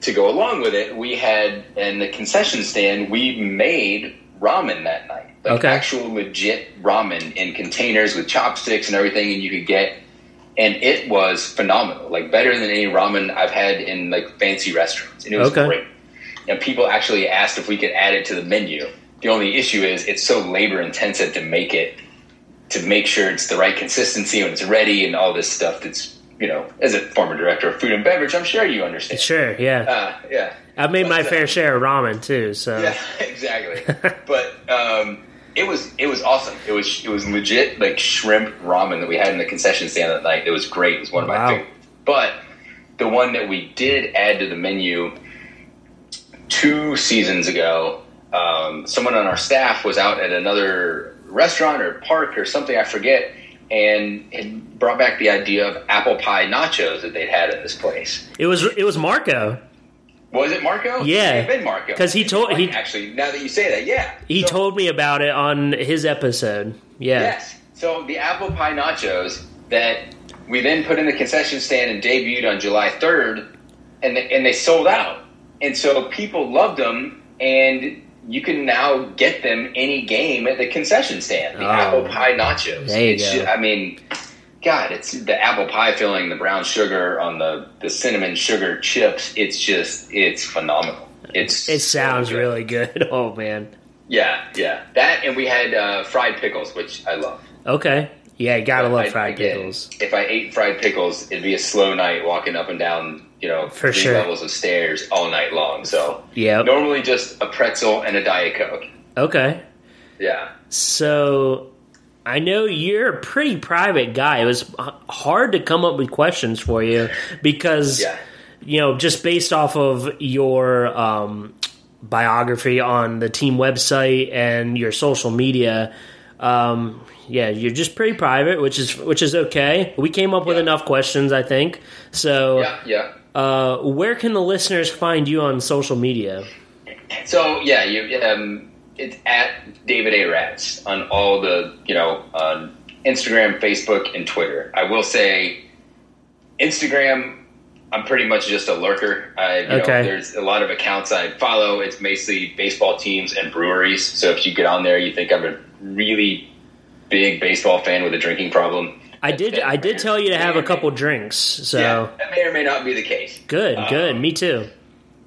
to go along with it, we had in the concession stand we made ramen that night, like Okay. actual legit ramen in containers with chopsticks and everything, and you could get. And it was phenomenal, like better than any ramen I've had in like fancy restaurants, and it was Okay. great. And people actually asked if we could add it to the menu. The only issue is it's so labor intensive to make it, to make sure it's the right consistency when it's ready, and all this stuff. That's you know, as a former director of food and beverage, I'm sure you understand. Sure. Yeah. Uh, yeah. I've made my uh, fair share of ramen too. So. Yeah, exactly. but um, it was it was awesome. It was it was legit like shrimp ramen that we had in the concession stand that night. It was great. It was one of my Wow. favorites. But the one that we did add to the menu two seasons ago, um, someone on our staff was out at another restaurant or park or something I forget, and had brought back the idea of apple pie nachos that they'd had at this place. It was it was Marco. Was it Marco? Yeah. It been Marco 'Cause he told- he- actually. Now that you say that, yeah, He So- told me about it on his episode. Yeah. Yes. So the apple pie nachos that we then put in the concession stand and debuted on July 3rd, and they, and they sold out. And so people loved them, and you can now get them any game at the concession stand. The Oh. apple pie nachos. There you It's go. I mean, God, it's the apple pie filling, the brown sugar on the the cinnamon sugar chips. It's just it's phenomenal. It's It so sounds good. really good. Oh man. yeah yeah that, and we had uh, fried pickles, which I love. Okay. Yeah, you gotta But love I- fried again, pickles. If I ate fried pickles, it'd be a slow night walking up and down, you know, For three sure. levels of stairs all night long. So Yep. normally just a pretzel and a diet coke. Okay. Yeah. So I know you're a pretty private guy. It was hard to come up with questions for you because Yeah. you know just based off of your um, biography on the team website and your social media. Um, yeah, you're just pretty private, which is which is okay. We came up with Yeah. enough questions, I think. So, Yeah. Yeah. Uh, where can the listeners find you on social media? So yeah, you um, it's at David A. Ratz on all the you know on Instagram, Facebook, and Twitter. I will say Instagram. I'm pretty much just a lurker. I, you Okay. know, there's a lot of accounts I follow. It's mostly baseball teams and breweries. So if you get on there, you think I'm a really big baseball fan with a drinking problem. I did I did tell you to have a couple drinks, so Yeah, that may or may not be the case. good, Um, good. Me too.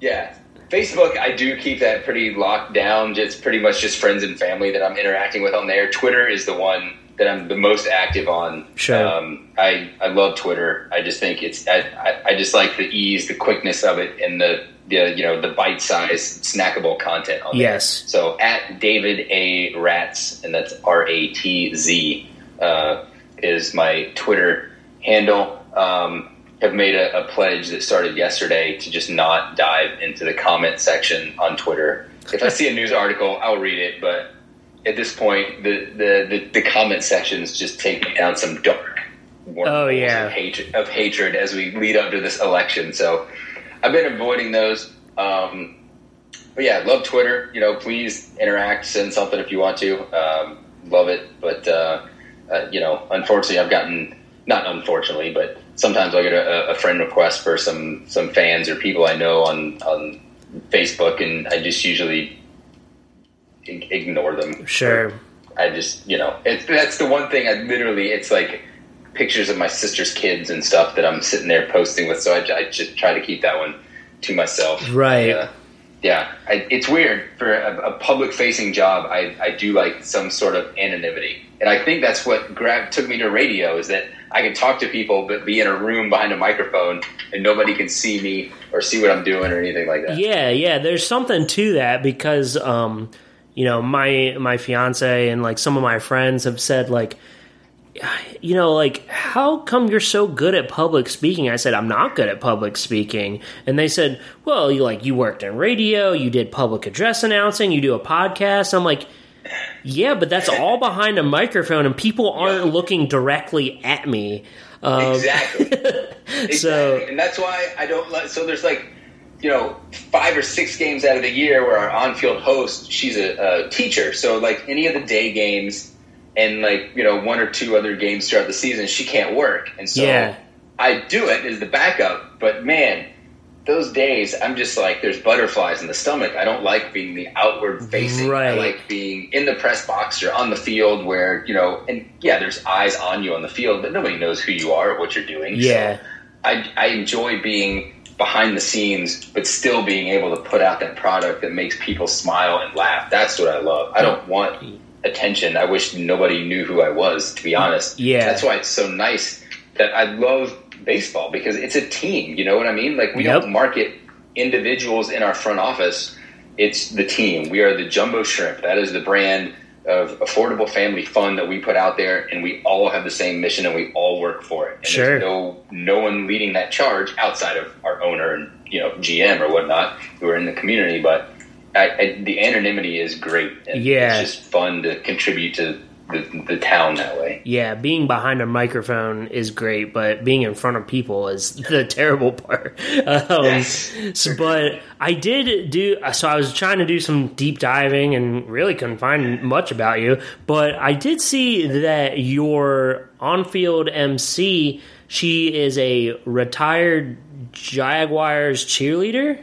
Yeah. Facebook, I do keep that pretty locked down. It's pretty much just friends and family that I'm interacting with on there. Twitter is the one that I'm the most active on. Sure. Um, I, I love Twitter. I just think it's, I, I, I just like the ease, the quickness of it, and the, the you know, the bite size, snackable content on there. Yes. So at David A. Ratz, and that's R A T Z, uh, is my Twitter handle. Um, have made a, a pledge that started yesterday to just not dive into the comment section on Twitter. If I see a news article, I'll read it, but at this point, the the, the, the comment sections just take me down some dark Oh, yeah. of hatred of hatred as we lead up to this election. So I've been avoiding those. Um, but yeah, love Twitter. You know, please interact, send something if you want to. Um, love it, but uh, uh, you know, unfortunately, I've gotten not unfortunately, but sometimes I get a, a friend request for some some fans or people I know on on Facebook, and I just usually ignore them. Sure. I just you know, it's that's the one thing. I literally, it's like pictures of my sister's kids and stuff that I'm sitting there posting with. So I, I just try to keep that one to myself. Right. Uh, yeah, I, it's weird for a, a public-facing job. I, I do like some sort of anonymity, and I think that's what grab took me to radio. Is that I can talk to people, but be in a room behind a microphone, and nobody can see me or see what I'm doing or anything like that. Yeah, yeah. There's something to that because, um, you know, my my fiance and like some of my friends have said like, you know, like how come you're so good at public speaking? I said I'm not good at public speaking, and they said, well, you like you worked in radio, you did public address announcing, you do a podcast. I'm like. Yeah, but that's all behind a microphone, and people aren't Yeah. looking directly at me. Um, Exactly. exactly. So- and that's why I don't let. So there's like, you know, five or six games out of the year where our on-field host, she's a, a teacher. So like any of the day games and like you know one or two other games throughout the season, she can't work, and so Yeah. I do it as the backup. But man. Those days, I'm just like, there's butterflies in the stomach. I don't like being the outward facing. I Right. like being in the press box or on the field where, you know, and yeah, there's eyes on you on the field, but nobody knows who you are or what you're doing. Yeah. So I, I enjoy being behind the scenes, but still being able to put out that product that makes people smile and laugh. That's what I love. I don't want attention. I wish nobody knew who I was, to be honest. Yeah. That's why it's so nice that I love baseball because it's a team. You know what I mean? Like we Yep. don't market individuals in our front office. It's the team. We are the Jumbo Shrimp. That is the brand of affordable family fun that we put out there, and we all have the same mission, and we all work for it. And Sure. There's no no one leading that charge outside of our owner and you know GM or whatnot who are in the community, but. I, I, the anonymity is great. Yeah. it's just fun to contribute to the, the town that way. Yeah, being behind a microphone is great, but being in front of people is the terrible part. Um, Yes. so- but I did do so. I was trying to do some deep diving and really couldn't find much about you. But I did see that your on-field MC, she is a retired Jaguars cheerleader.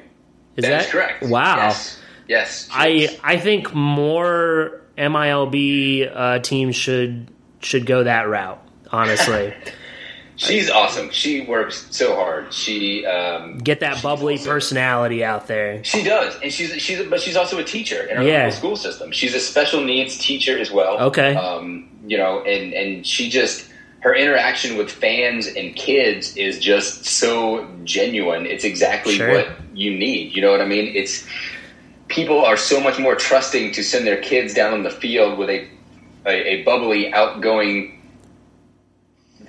Is That is that correct. Wow. Yes. Yes. I I think more MILB uh, teams should should go that route. Honestly, She's awesome. She works so hard. She um, Get that bubbly also- personality out there. She does, and she's she's but she's also a teacher in our Yeah. local school system. She's a special needs teacher as well. Okay. um, you know, and and she just her interaction with fans and kids is just so genuine. It's exactly Sure. what you need. You know what I mean? It's people are so much more trusting to send their kids down on the field with a a, a bubbly, outgoing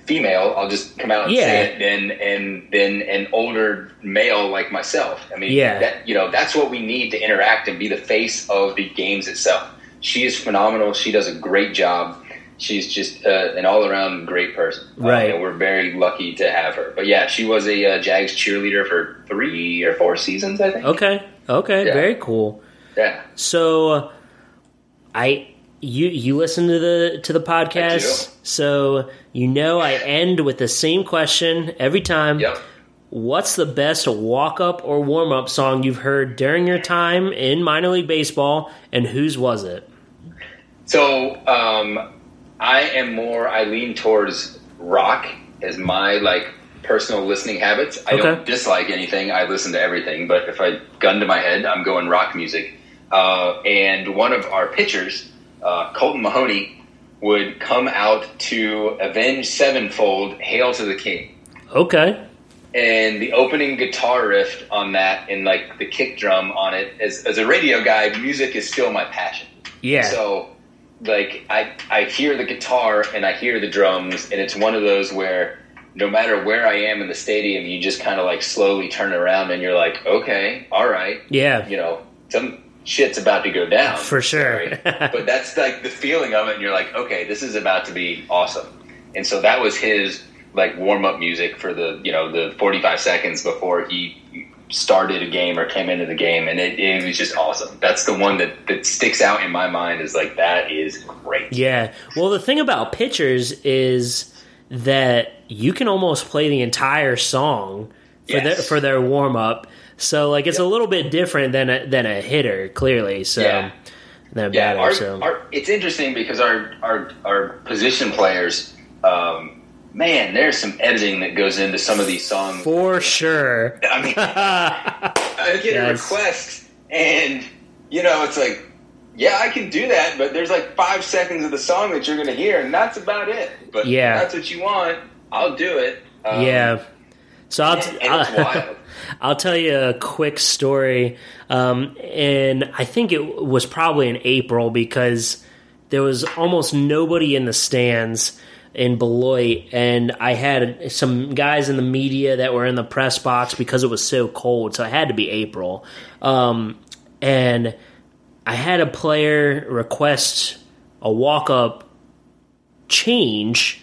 female. I'll just come out and Yeah. say it. Than and than an older male like myself. I mean, Yeah. that you know that's what we need to interact and be the face of the games itself. She is phenomenal. She does a great job. She's just uh, an all around great person. Uh, Right. and we're very lucky to have her. But yeah, she was a uh, Jags cheerleader for three or four seasons, I think. Okay. Okay. Yeah. Very cool. Yeah. So, I you you listen to the to the podcast, so you know I end with the same question every time. Yep. What's the best walk up or warm up song you've heard during your time in minor league baseball, and whose was it? So um, I am more. I lean towards rock as my like personal listening habits. I Okay. don't dislike anything. I listen to everything. But if I gun to my head, I'm going rock music. Uh, and one of our pitchers, uh, Colton Mahoney, would come out to Avenged Sevenfold, "Hail to the King." Okay. and the opening guitar riff on that and like the kick drum on it as, as a radio guy music is still my passion Yeah. so like I, I hear the guitar and i hear the drums and it's one of those where no matter where i am in the stadium you just kind of like slowly turn around and you're like okay all right yeah. you know some shit's about to go down For sure. But that's like the feeling of it and you're like okay this is about to be awesome and so that was his like warm up music for the you know the 45 seconds before he started a game or came into the game and it, it was just awesome that's the one that, that sticks out in my mind is like that is great Yeah. Well, the thing about pitchers is that you can almost play the entire song for Yes. their for their warm up. So like it's a little bit different than a than a hitter, clearly. So Yeah. than yeah batter. our, so our, it's interesting because our our, our position players um, man there's some editing that goes into some of these songs for sure. I mean, I get Yes. a request, and you know, it's like, yeah, I can do that, but there's like five seconds of the song that you're going to hear, and that's about it. But Yeah. that's what you want. I'll do it. Um, yeah. So I'll, it's wild. I'll tell you a quick story. Um, and I think it was probably in April because there was almost nobody in the stands in Beloit. And I had some guys in the media that were in the press box because it was so cold. So it had to be April. Um, and I had a player request a walk up change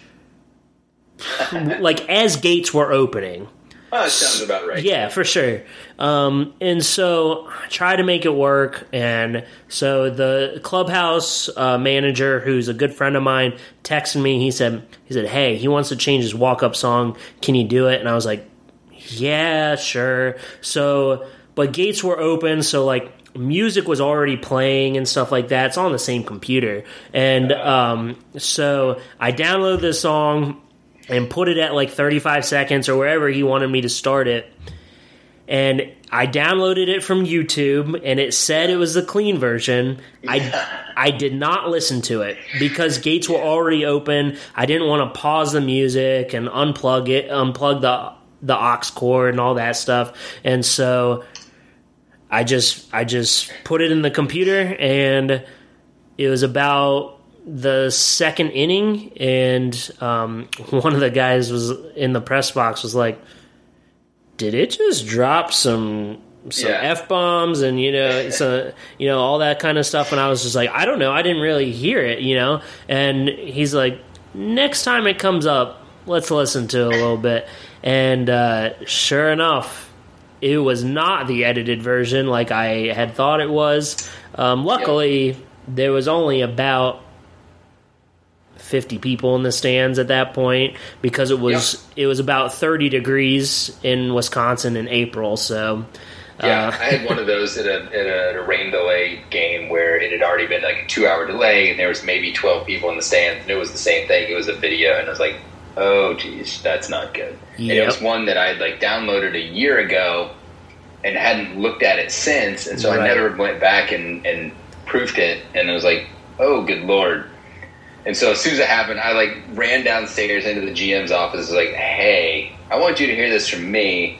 like as gates were opening. Oh, that sounds about right. Yeah, for sure. Um, and so I tried to make it work. And so the clubhouse uh, manager, who's a good friend of mine, texted me. He said, "He said, hey, he wants to change his walk up song. Can you do it?" And I was like, "Yeah, sure." So, but gates were open, so like music was already playing and stuff like that. It's on the same computer, and um, so I downloaded the song and put it at like 35 seconds or wherever he wanted me to start it. And I downloaded it from YouTube and it said it was the clean version. I I did not listen to it because gates were already open. I didn't want to pause the music and unplug it, unplug the the aux cord and all that stuff. And so I just I just put it in the computer and it was about the second inning, and um, one of the guys was in the press box was like, "Did it just drop some some Yeah. f bombs and you know some you know all that kind of stuff?" And I was just like, "I don't know, I didn't really hear it," you know. And he's like, "Next time it comes up, let's listen to it a little bit." And uh, sure enough, it was not the edited version like I had thought it was. Um, luckily, there was only about 50 people in the stands at that point because it was it was about 30 degrees in Wisconsin in April. So Yeah, uh, I had one of those at a, at a, rain delay game where it had already been like a two hour delay, and there was maybe twelve people in the stands, and it was the same thing. It was a video, and I was like, oh geez, that's not good. And it was one that I had like downloaded a year ago and hadn't looked at it since, and so Right. I never went back and, and proofed it, and I was like, oh good lord. And so as soon as it happened, I like ran downstairs into the GM's office, like, hey, I want you to hear this from me.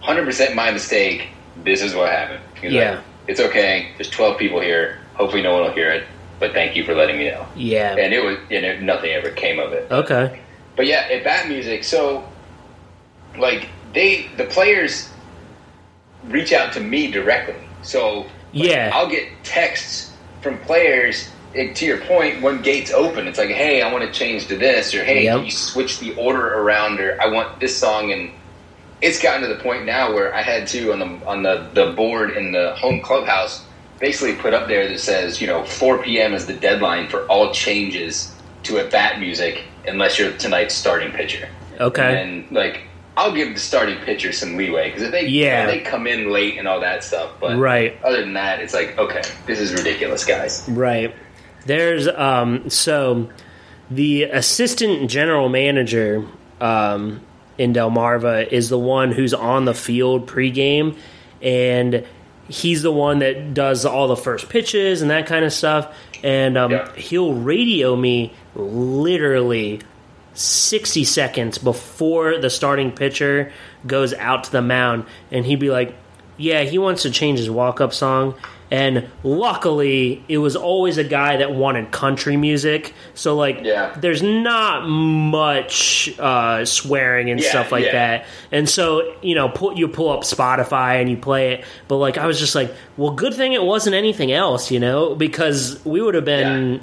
Hundred percent my mistake. This is what happened. He's Yeah. like, it's okay. There's twelve people here. Hopefully no one will hear it. But thank you for letting me know. Yeah. And it was, you know, nothing ever came of it. Okay. But yeah, at Bat Music, so like they the players reach out to me directly. So like, Yeah. I'll get texts from players. Eh, to your point, when gates open, it's like, hey, I want to change to this, or hey, Yep. can you switch the order around, or I want this song, and it's gotten to the point now where I had to on the on the the board in the home clubhouse basically put up there that says, you know, 4 p.m. is the deadline for all changes to a bat music unless you're tonight's starting pitcher. Okay. And like, I'll give the starting pitcher some leeway because if they Yeah. they come in late and all that stuff, but Right. other than that, it's like, okay, this is ridiculous, guys. Right. There's um so the assistant general manager um in Delmarva is the one who's on the field pregame and he's the one that does all the first pitches and that kind of stuff. And um, Yeah. he'll radio me literally 60 seconds before the starting pitcher goes out to the mound. And he'd be like yeah he wants to change his walk-up song and luckily it was always a guy that wanted country music so like Yeah. there's not much uh, swearing and Yeah, stuff like yeah. that and so you know pull, you pull up spotify and you play it but like i was just like well good thing it wasn't anything else you know because we would have been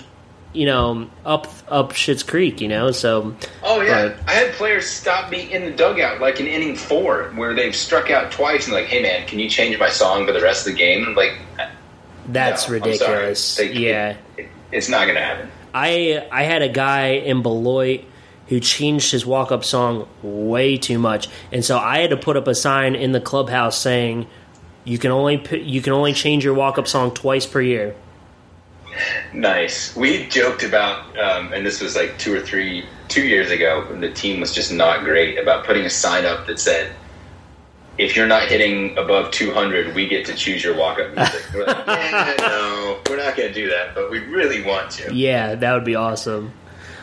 you know up up shit's creek you know so Oh yeah, But- I had players stop me in the dugout like in inning four where they've struck out twice and like, hey man, can you change my song for the rest of the game? I'm like, that's no, ridiculous They- yeah it- it's not gonna happen. I I had a guy in Beloit who changed his walk up song way too much, and so I had to put up a sign in the clubhouse saying you can only you can only change your walk up song twice per year. Nice. We joked about, um, and this was like two or three, two years ago, when the team was just not great, about putting a sign up that said, if you're not hitting above 200, we get to choose your walk up music. We're like, "Eh, no, we're not going to do that, but we really want to. Yeah, that would be awesome.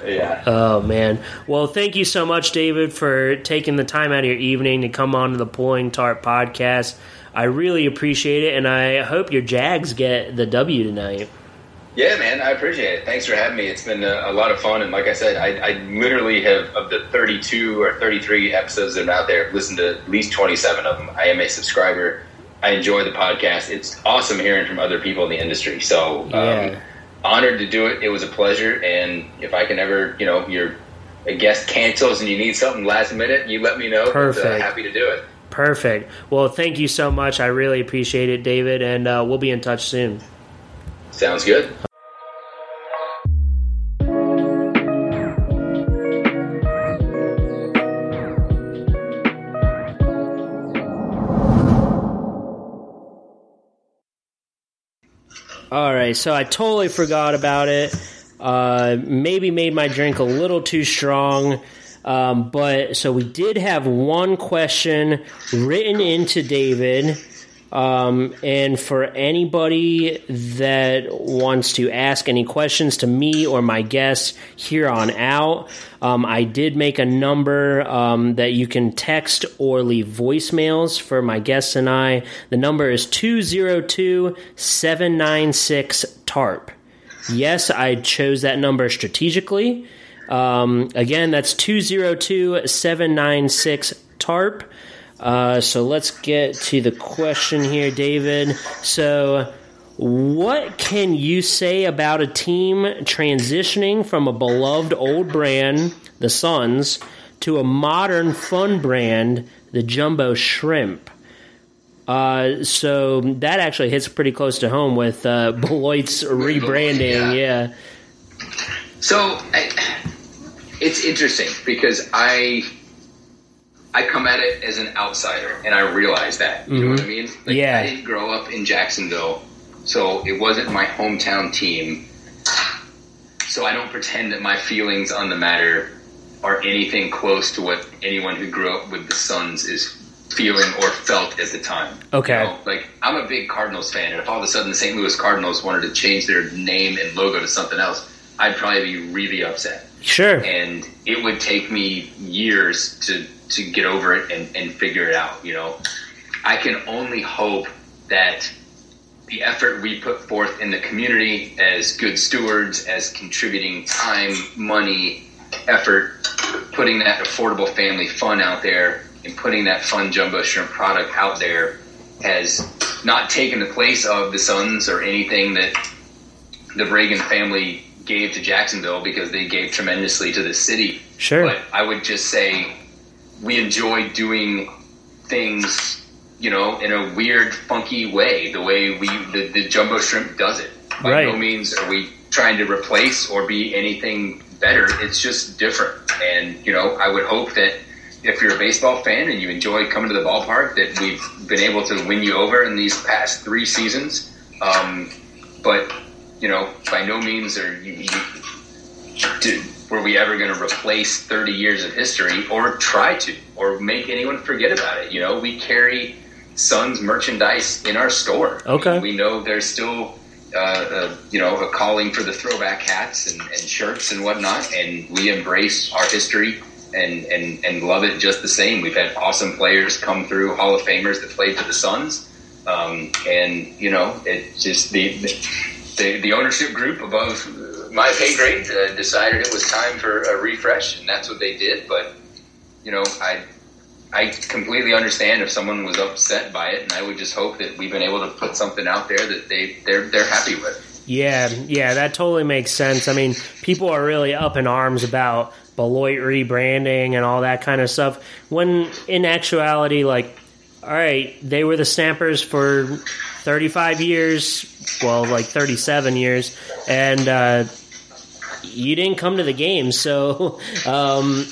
Yeah. Oh man. Well, thank you so much, David, for taking the time out of your evening to come on to the Pulling Tarp podcast. I really appreciate it, and I hope your Jags get the W tonight. Yeah, man, I appreciate it. Thanks for having me. It's been a, a lot of fun, and like I said, I, I literally have of the 32 or 33 episodes that are out there, I've listened to at least 27 of them. I am a subscriber. I enjoy the podcast. It's awesome hearing from other people in the industry. So, um, Yeah. honored to do it. It was a pleasure, and if I can ever, you know, your a guest cancels and you need something last minute, you let me know. But, Perfect. uh, happy to do it. Perfect. Well, thank you so much. I really appreciate it, David, and uh, we'll be in touch soon. Sounds good. All right, so I totally forgot about it. Uh, maybe made my drink a little too strong. Um, but so we did have one question written into David. Um, and for anybody that wants to ask any questions to me or my guests here on out, um, I did make a number um, that you can text or leave voicemails for my guests and I. The number is 202 796 TARP. Yes, I chose that number strategically. Um, again, that's 202 796 TARP. Uh, so let's get to the question here, David. So, what can you say about a team transitioning from a beloved old brand, the Suns, to a modern fun brand, the Jumbo Shrimp? Uh, so that actually hits pretty close to home with uh, Beloit's rebranding. yeah. Yeah. So I, it's interesting because I I come at it as an outsider, and I realize that. You know what I mm-hmm. mean? Like, Yeah. I didn't grow up in Jacksonville, so it wasn't my hometown team. So I don't pretend that my feelings on the matter are anything close to what anyone who grew up with the Suns is feeling or felt at the time. Okay. You know, like I'm a big Cardinals fan, and if all of a sudden the St. Louis Cardinals wanted to change their name and logo to something else, I'd probably be really upset. Sure. And it would take me years to to get over it and, and figure it out. You know, I can only hope that the effort we put forth in the community as good stewards, as contributing time, money, effort, putting that affordable family fun out there, and putting that fun jumbo shrimp product out there has not taken the place of the Suns or anything that the Bragan family gave to Jacksonville because they gave tremendously to the city. Sure. But I would just say we enjoy doing things, you know, in a weird, funky way, the way we the, the jumbo shrimp does it. By Right. no means are we trying to replace or be anything better. It's just different. And, you know, I would hope that if you're a baseball fan and you enjoy coming to the ballpark, that we've been able to win you over in these past three seasons. Um, but, you know, by no means are you, you do, were we ever going to replace 30 years of history or try to or make anyone forget about it. You know, we carry Suns merchandise in our store. Okay. We, we know there's still, uh, uh, you know, a calling for the throwback hats and, and shirts and whatnot, and we embrace our history and, and, and love it just the same. We've had awesome players come through, Hall of Famers that played for the Suns. Um, and, you know, it's just the, the, the ownership group above my pay grade uh, decided it was time for a refresh, and that's what they did. But you know, I I completely understand if someone was upset by it, and I would just hope that we've been able to put something out there that they they're they're happy with. Yeah, yeah, that totally makes sense. I mean, people are really up in arms about Beloit rebranding and all that kind of stuff. When in actuality, like, all right, they were the Snappers for 35 years, well, like 37 years, and uh, you didn't come to the game, so um,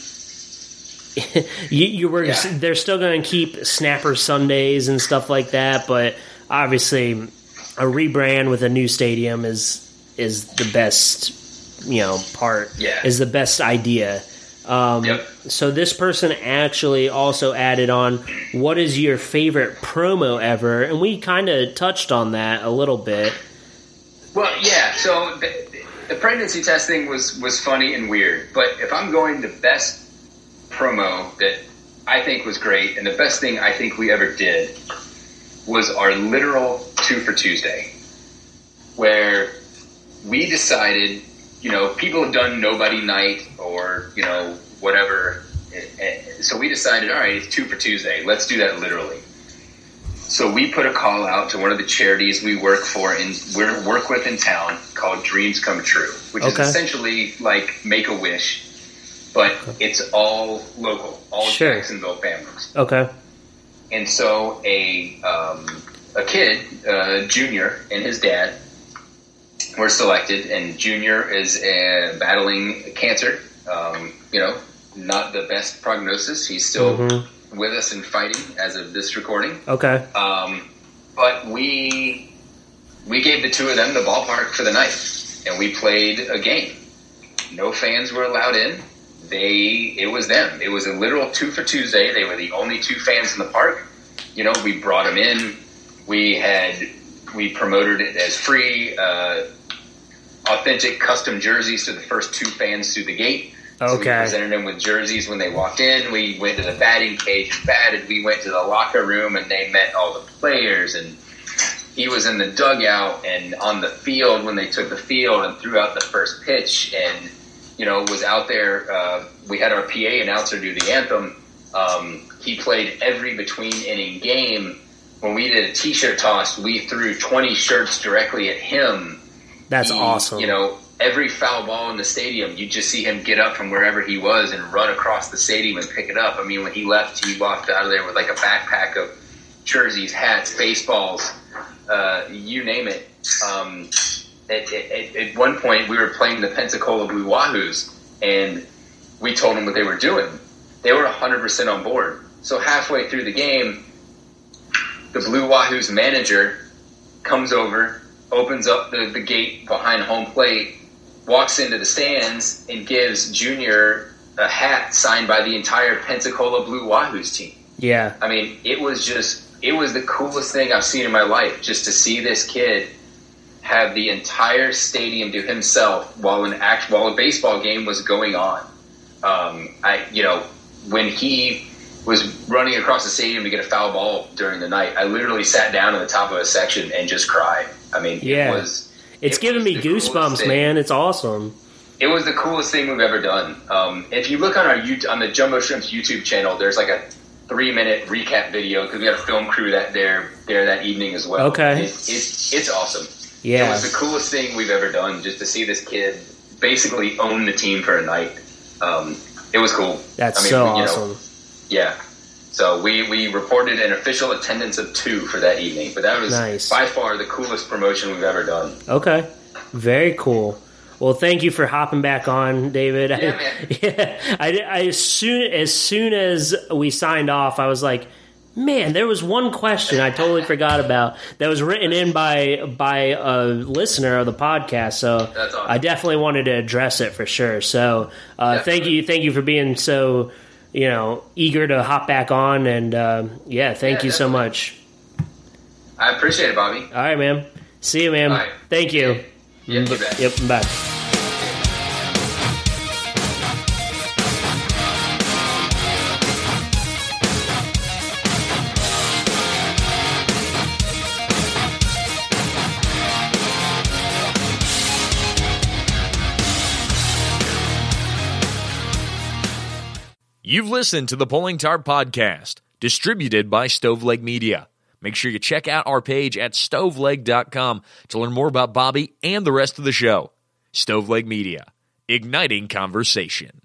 you, you were. Yeah. They're still going to keep Snapper Sundays and stuff like that, but obviously, a rebrand with a new stadium is is the best, you know, part. Yeah. is the best idea. Um, Yep. So this person actually also added on, "What is your favorite promo ever?" And we kind of touched on that a little bit. Well, yeah. So the, pregnancy testing was was funny and weird, but if I'm going the best promo that I think was great, and the best thing I think we ever did was our literal two for Tuesday, where we decided, you know, people have done nobody night or you know whatever, so we decided, all right, it's two for Tuesday. Let's do that literally. So we put a call out to one of the charities we work for in we work with in town called Dreams Come True, which Okay. is essentially like Make a Wish, but it's all local, all Sure. Jacksonville families. Okay. And so a um, a kid, uh, Junior, and his dad were selected, and Junior is uh, battling cancer. Um, you know, not the best prognosis. He's still Mhm. With us in fighting as of this recording. Okay. Um, but we we gave the two of them the ballpark for the night, and we played a game. No fans were allowed in. They it was them. It was a literal two for Tuesday. They were the only two fans in the park. You know, we brought them in. We had we promoted it as free, uh, authentic custom jerseys to the first two fans through the gate. So we Okay. presented them with jerseys when they walked in. We went to the batting cage and batted. We went to the locker room and they met all the players. And he was in the dugout and on the field when they took the field and threw out the first pitch. And you know was out there. Uh, we had our PA announcer do the anthem. Um, he played every between inning game. When we did a T-shirt toss, we threw twenty shirts directly at him That's he- awesome. You know, every foul ball in the stadium, you just see him get up from wherever he was and run across the stadium and pick it up. I mean, when he left, he walked out of there with like a backpack of jerseys, hats, baseballs, uh, you name it. Um, at, at, at one point, we were playing the Pensacola Blue Wahoos, and we told them what they were doing. They were 100% on board. So halfway through the game, the Blue Wahoos manager comes over, opens up the, the gate behind home plate, walks into the stands, and gives Junior a hat signed by the entire Pensacola Blue Wahoos team. Yeah. I mean, it was just it was the coolest thing I've seen in my life just to see this kid have the entire stadium to himself while an act while a baseball game was going on. Um, I you know when he was running across the stadium to get a foul ball during the night, I literally sat down in the top of a section and just cried. I mean, Yeah. it was. It's it giving me goosebumps, man. It's awesome. It was the coolest thing we've ever done. Um, if you look on our YouTube, on the Jumbo Shrimps YouTube channel, there's like a three minute recap video because we had a film crew that there there that evening as well. Okay. it, it's it's awesome. Yeah, it was the coolest thing we've ever done. Just to see this kid basically own the team for a night. Um, it was cool. That's I mean, so you know, awesome. yeah. So we, we reported an official attendance of two for that evening, but that was Nice. by far the coolest promotion we've ever done. Okay. Very cool. Well, thank you for hopping back on, David. Yeah, man. yeah, I, I as soon as soon as we signed off, I was like, man, there was one question I totally forgot about that was written in by by a listener of the podcast. So awesome. I definitely wanted to address it for sure. So uh, thank you, thank you for being so you know eager to hop back on, and um, yeah, thank Yeah, you so much. I appreciate it, Bobby. All right, man. See you, man. Right. Thank you. Yeah, you bet. Yep, I'm You've listened to the Pulling Tarp Podcast, distributed by Stoveleg Media. Make sure you check out our page at stoveleg.com to learn more about Bobby and the rest of the show. Stoveleg Media, igniting conversation.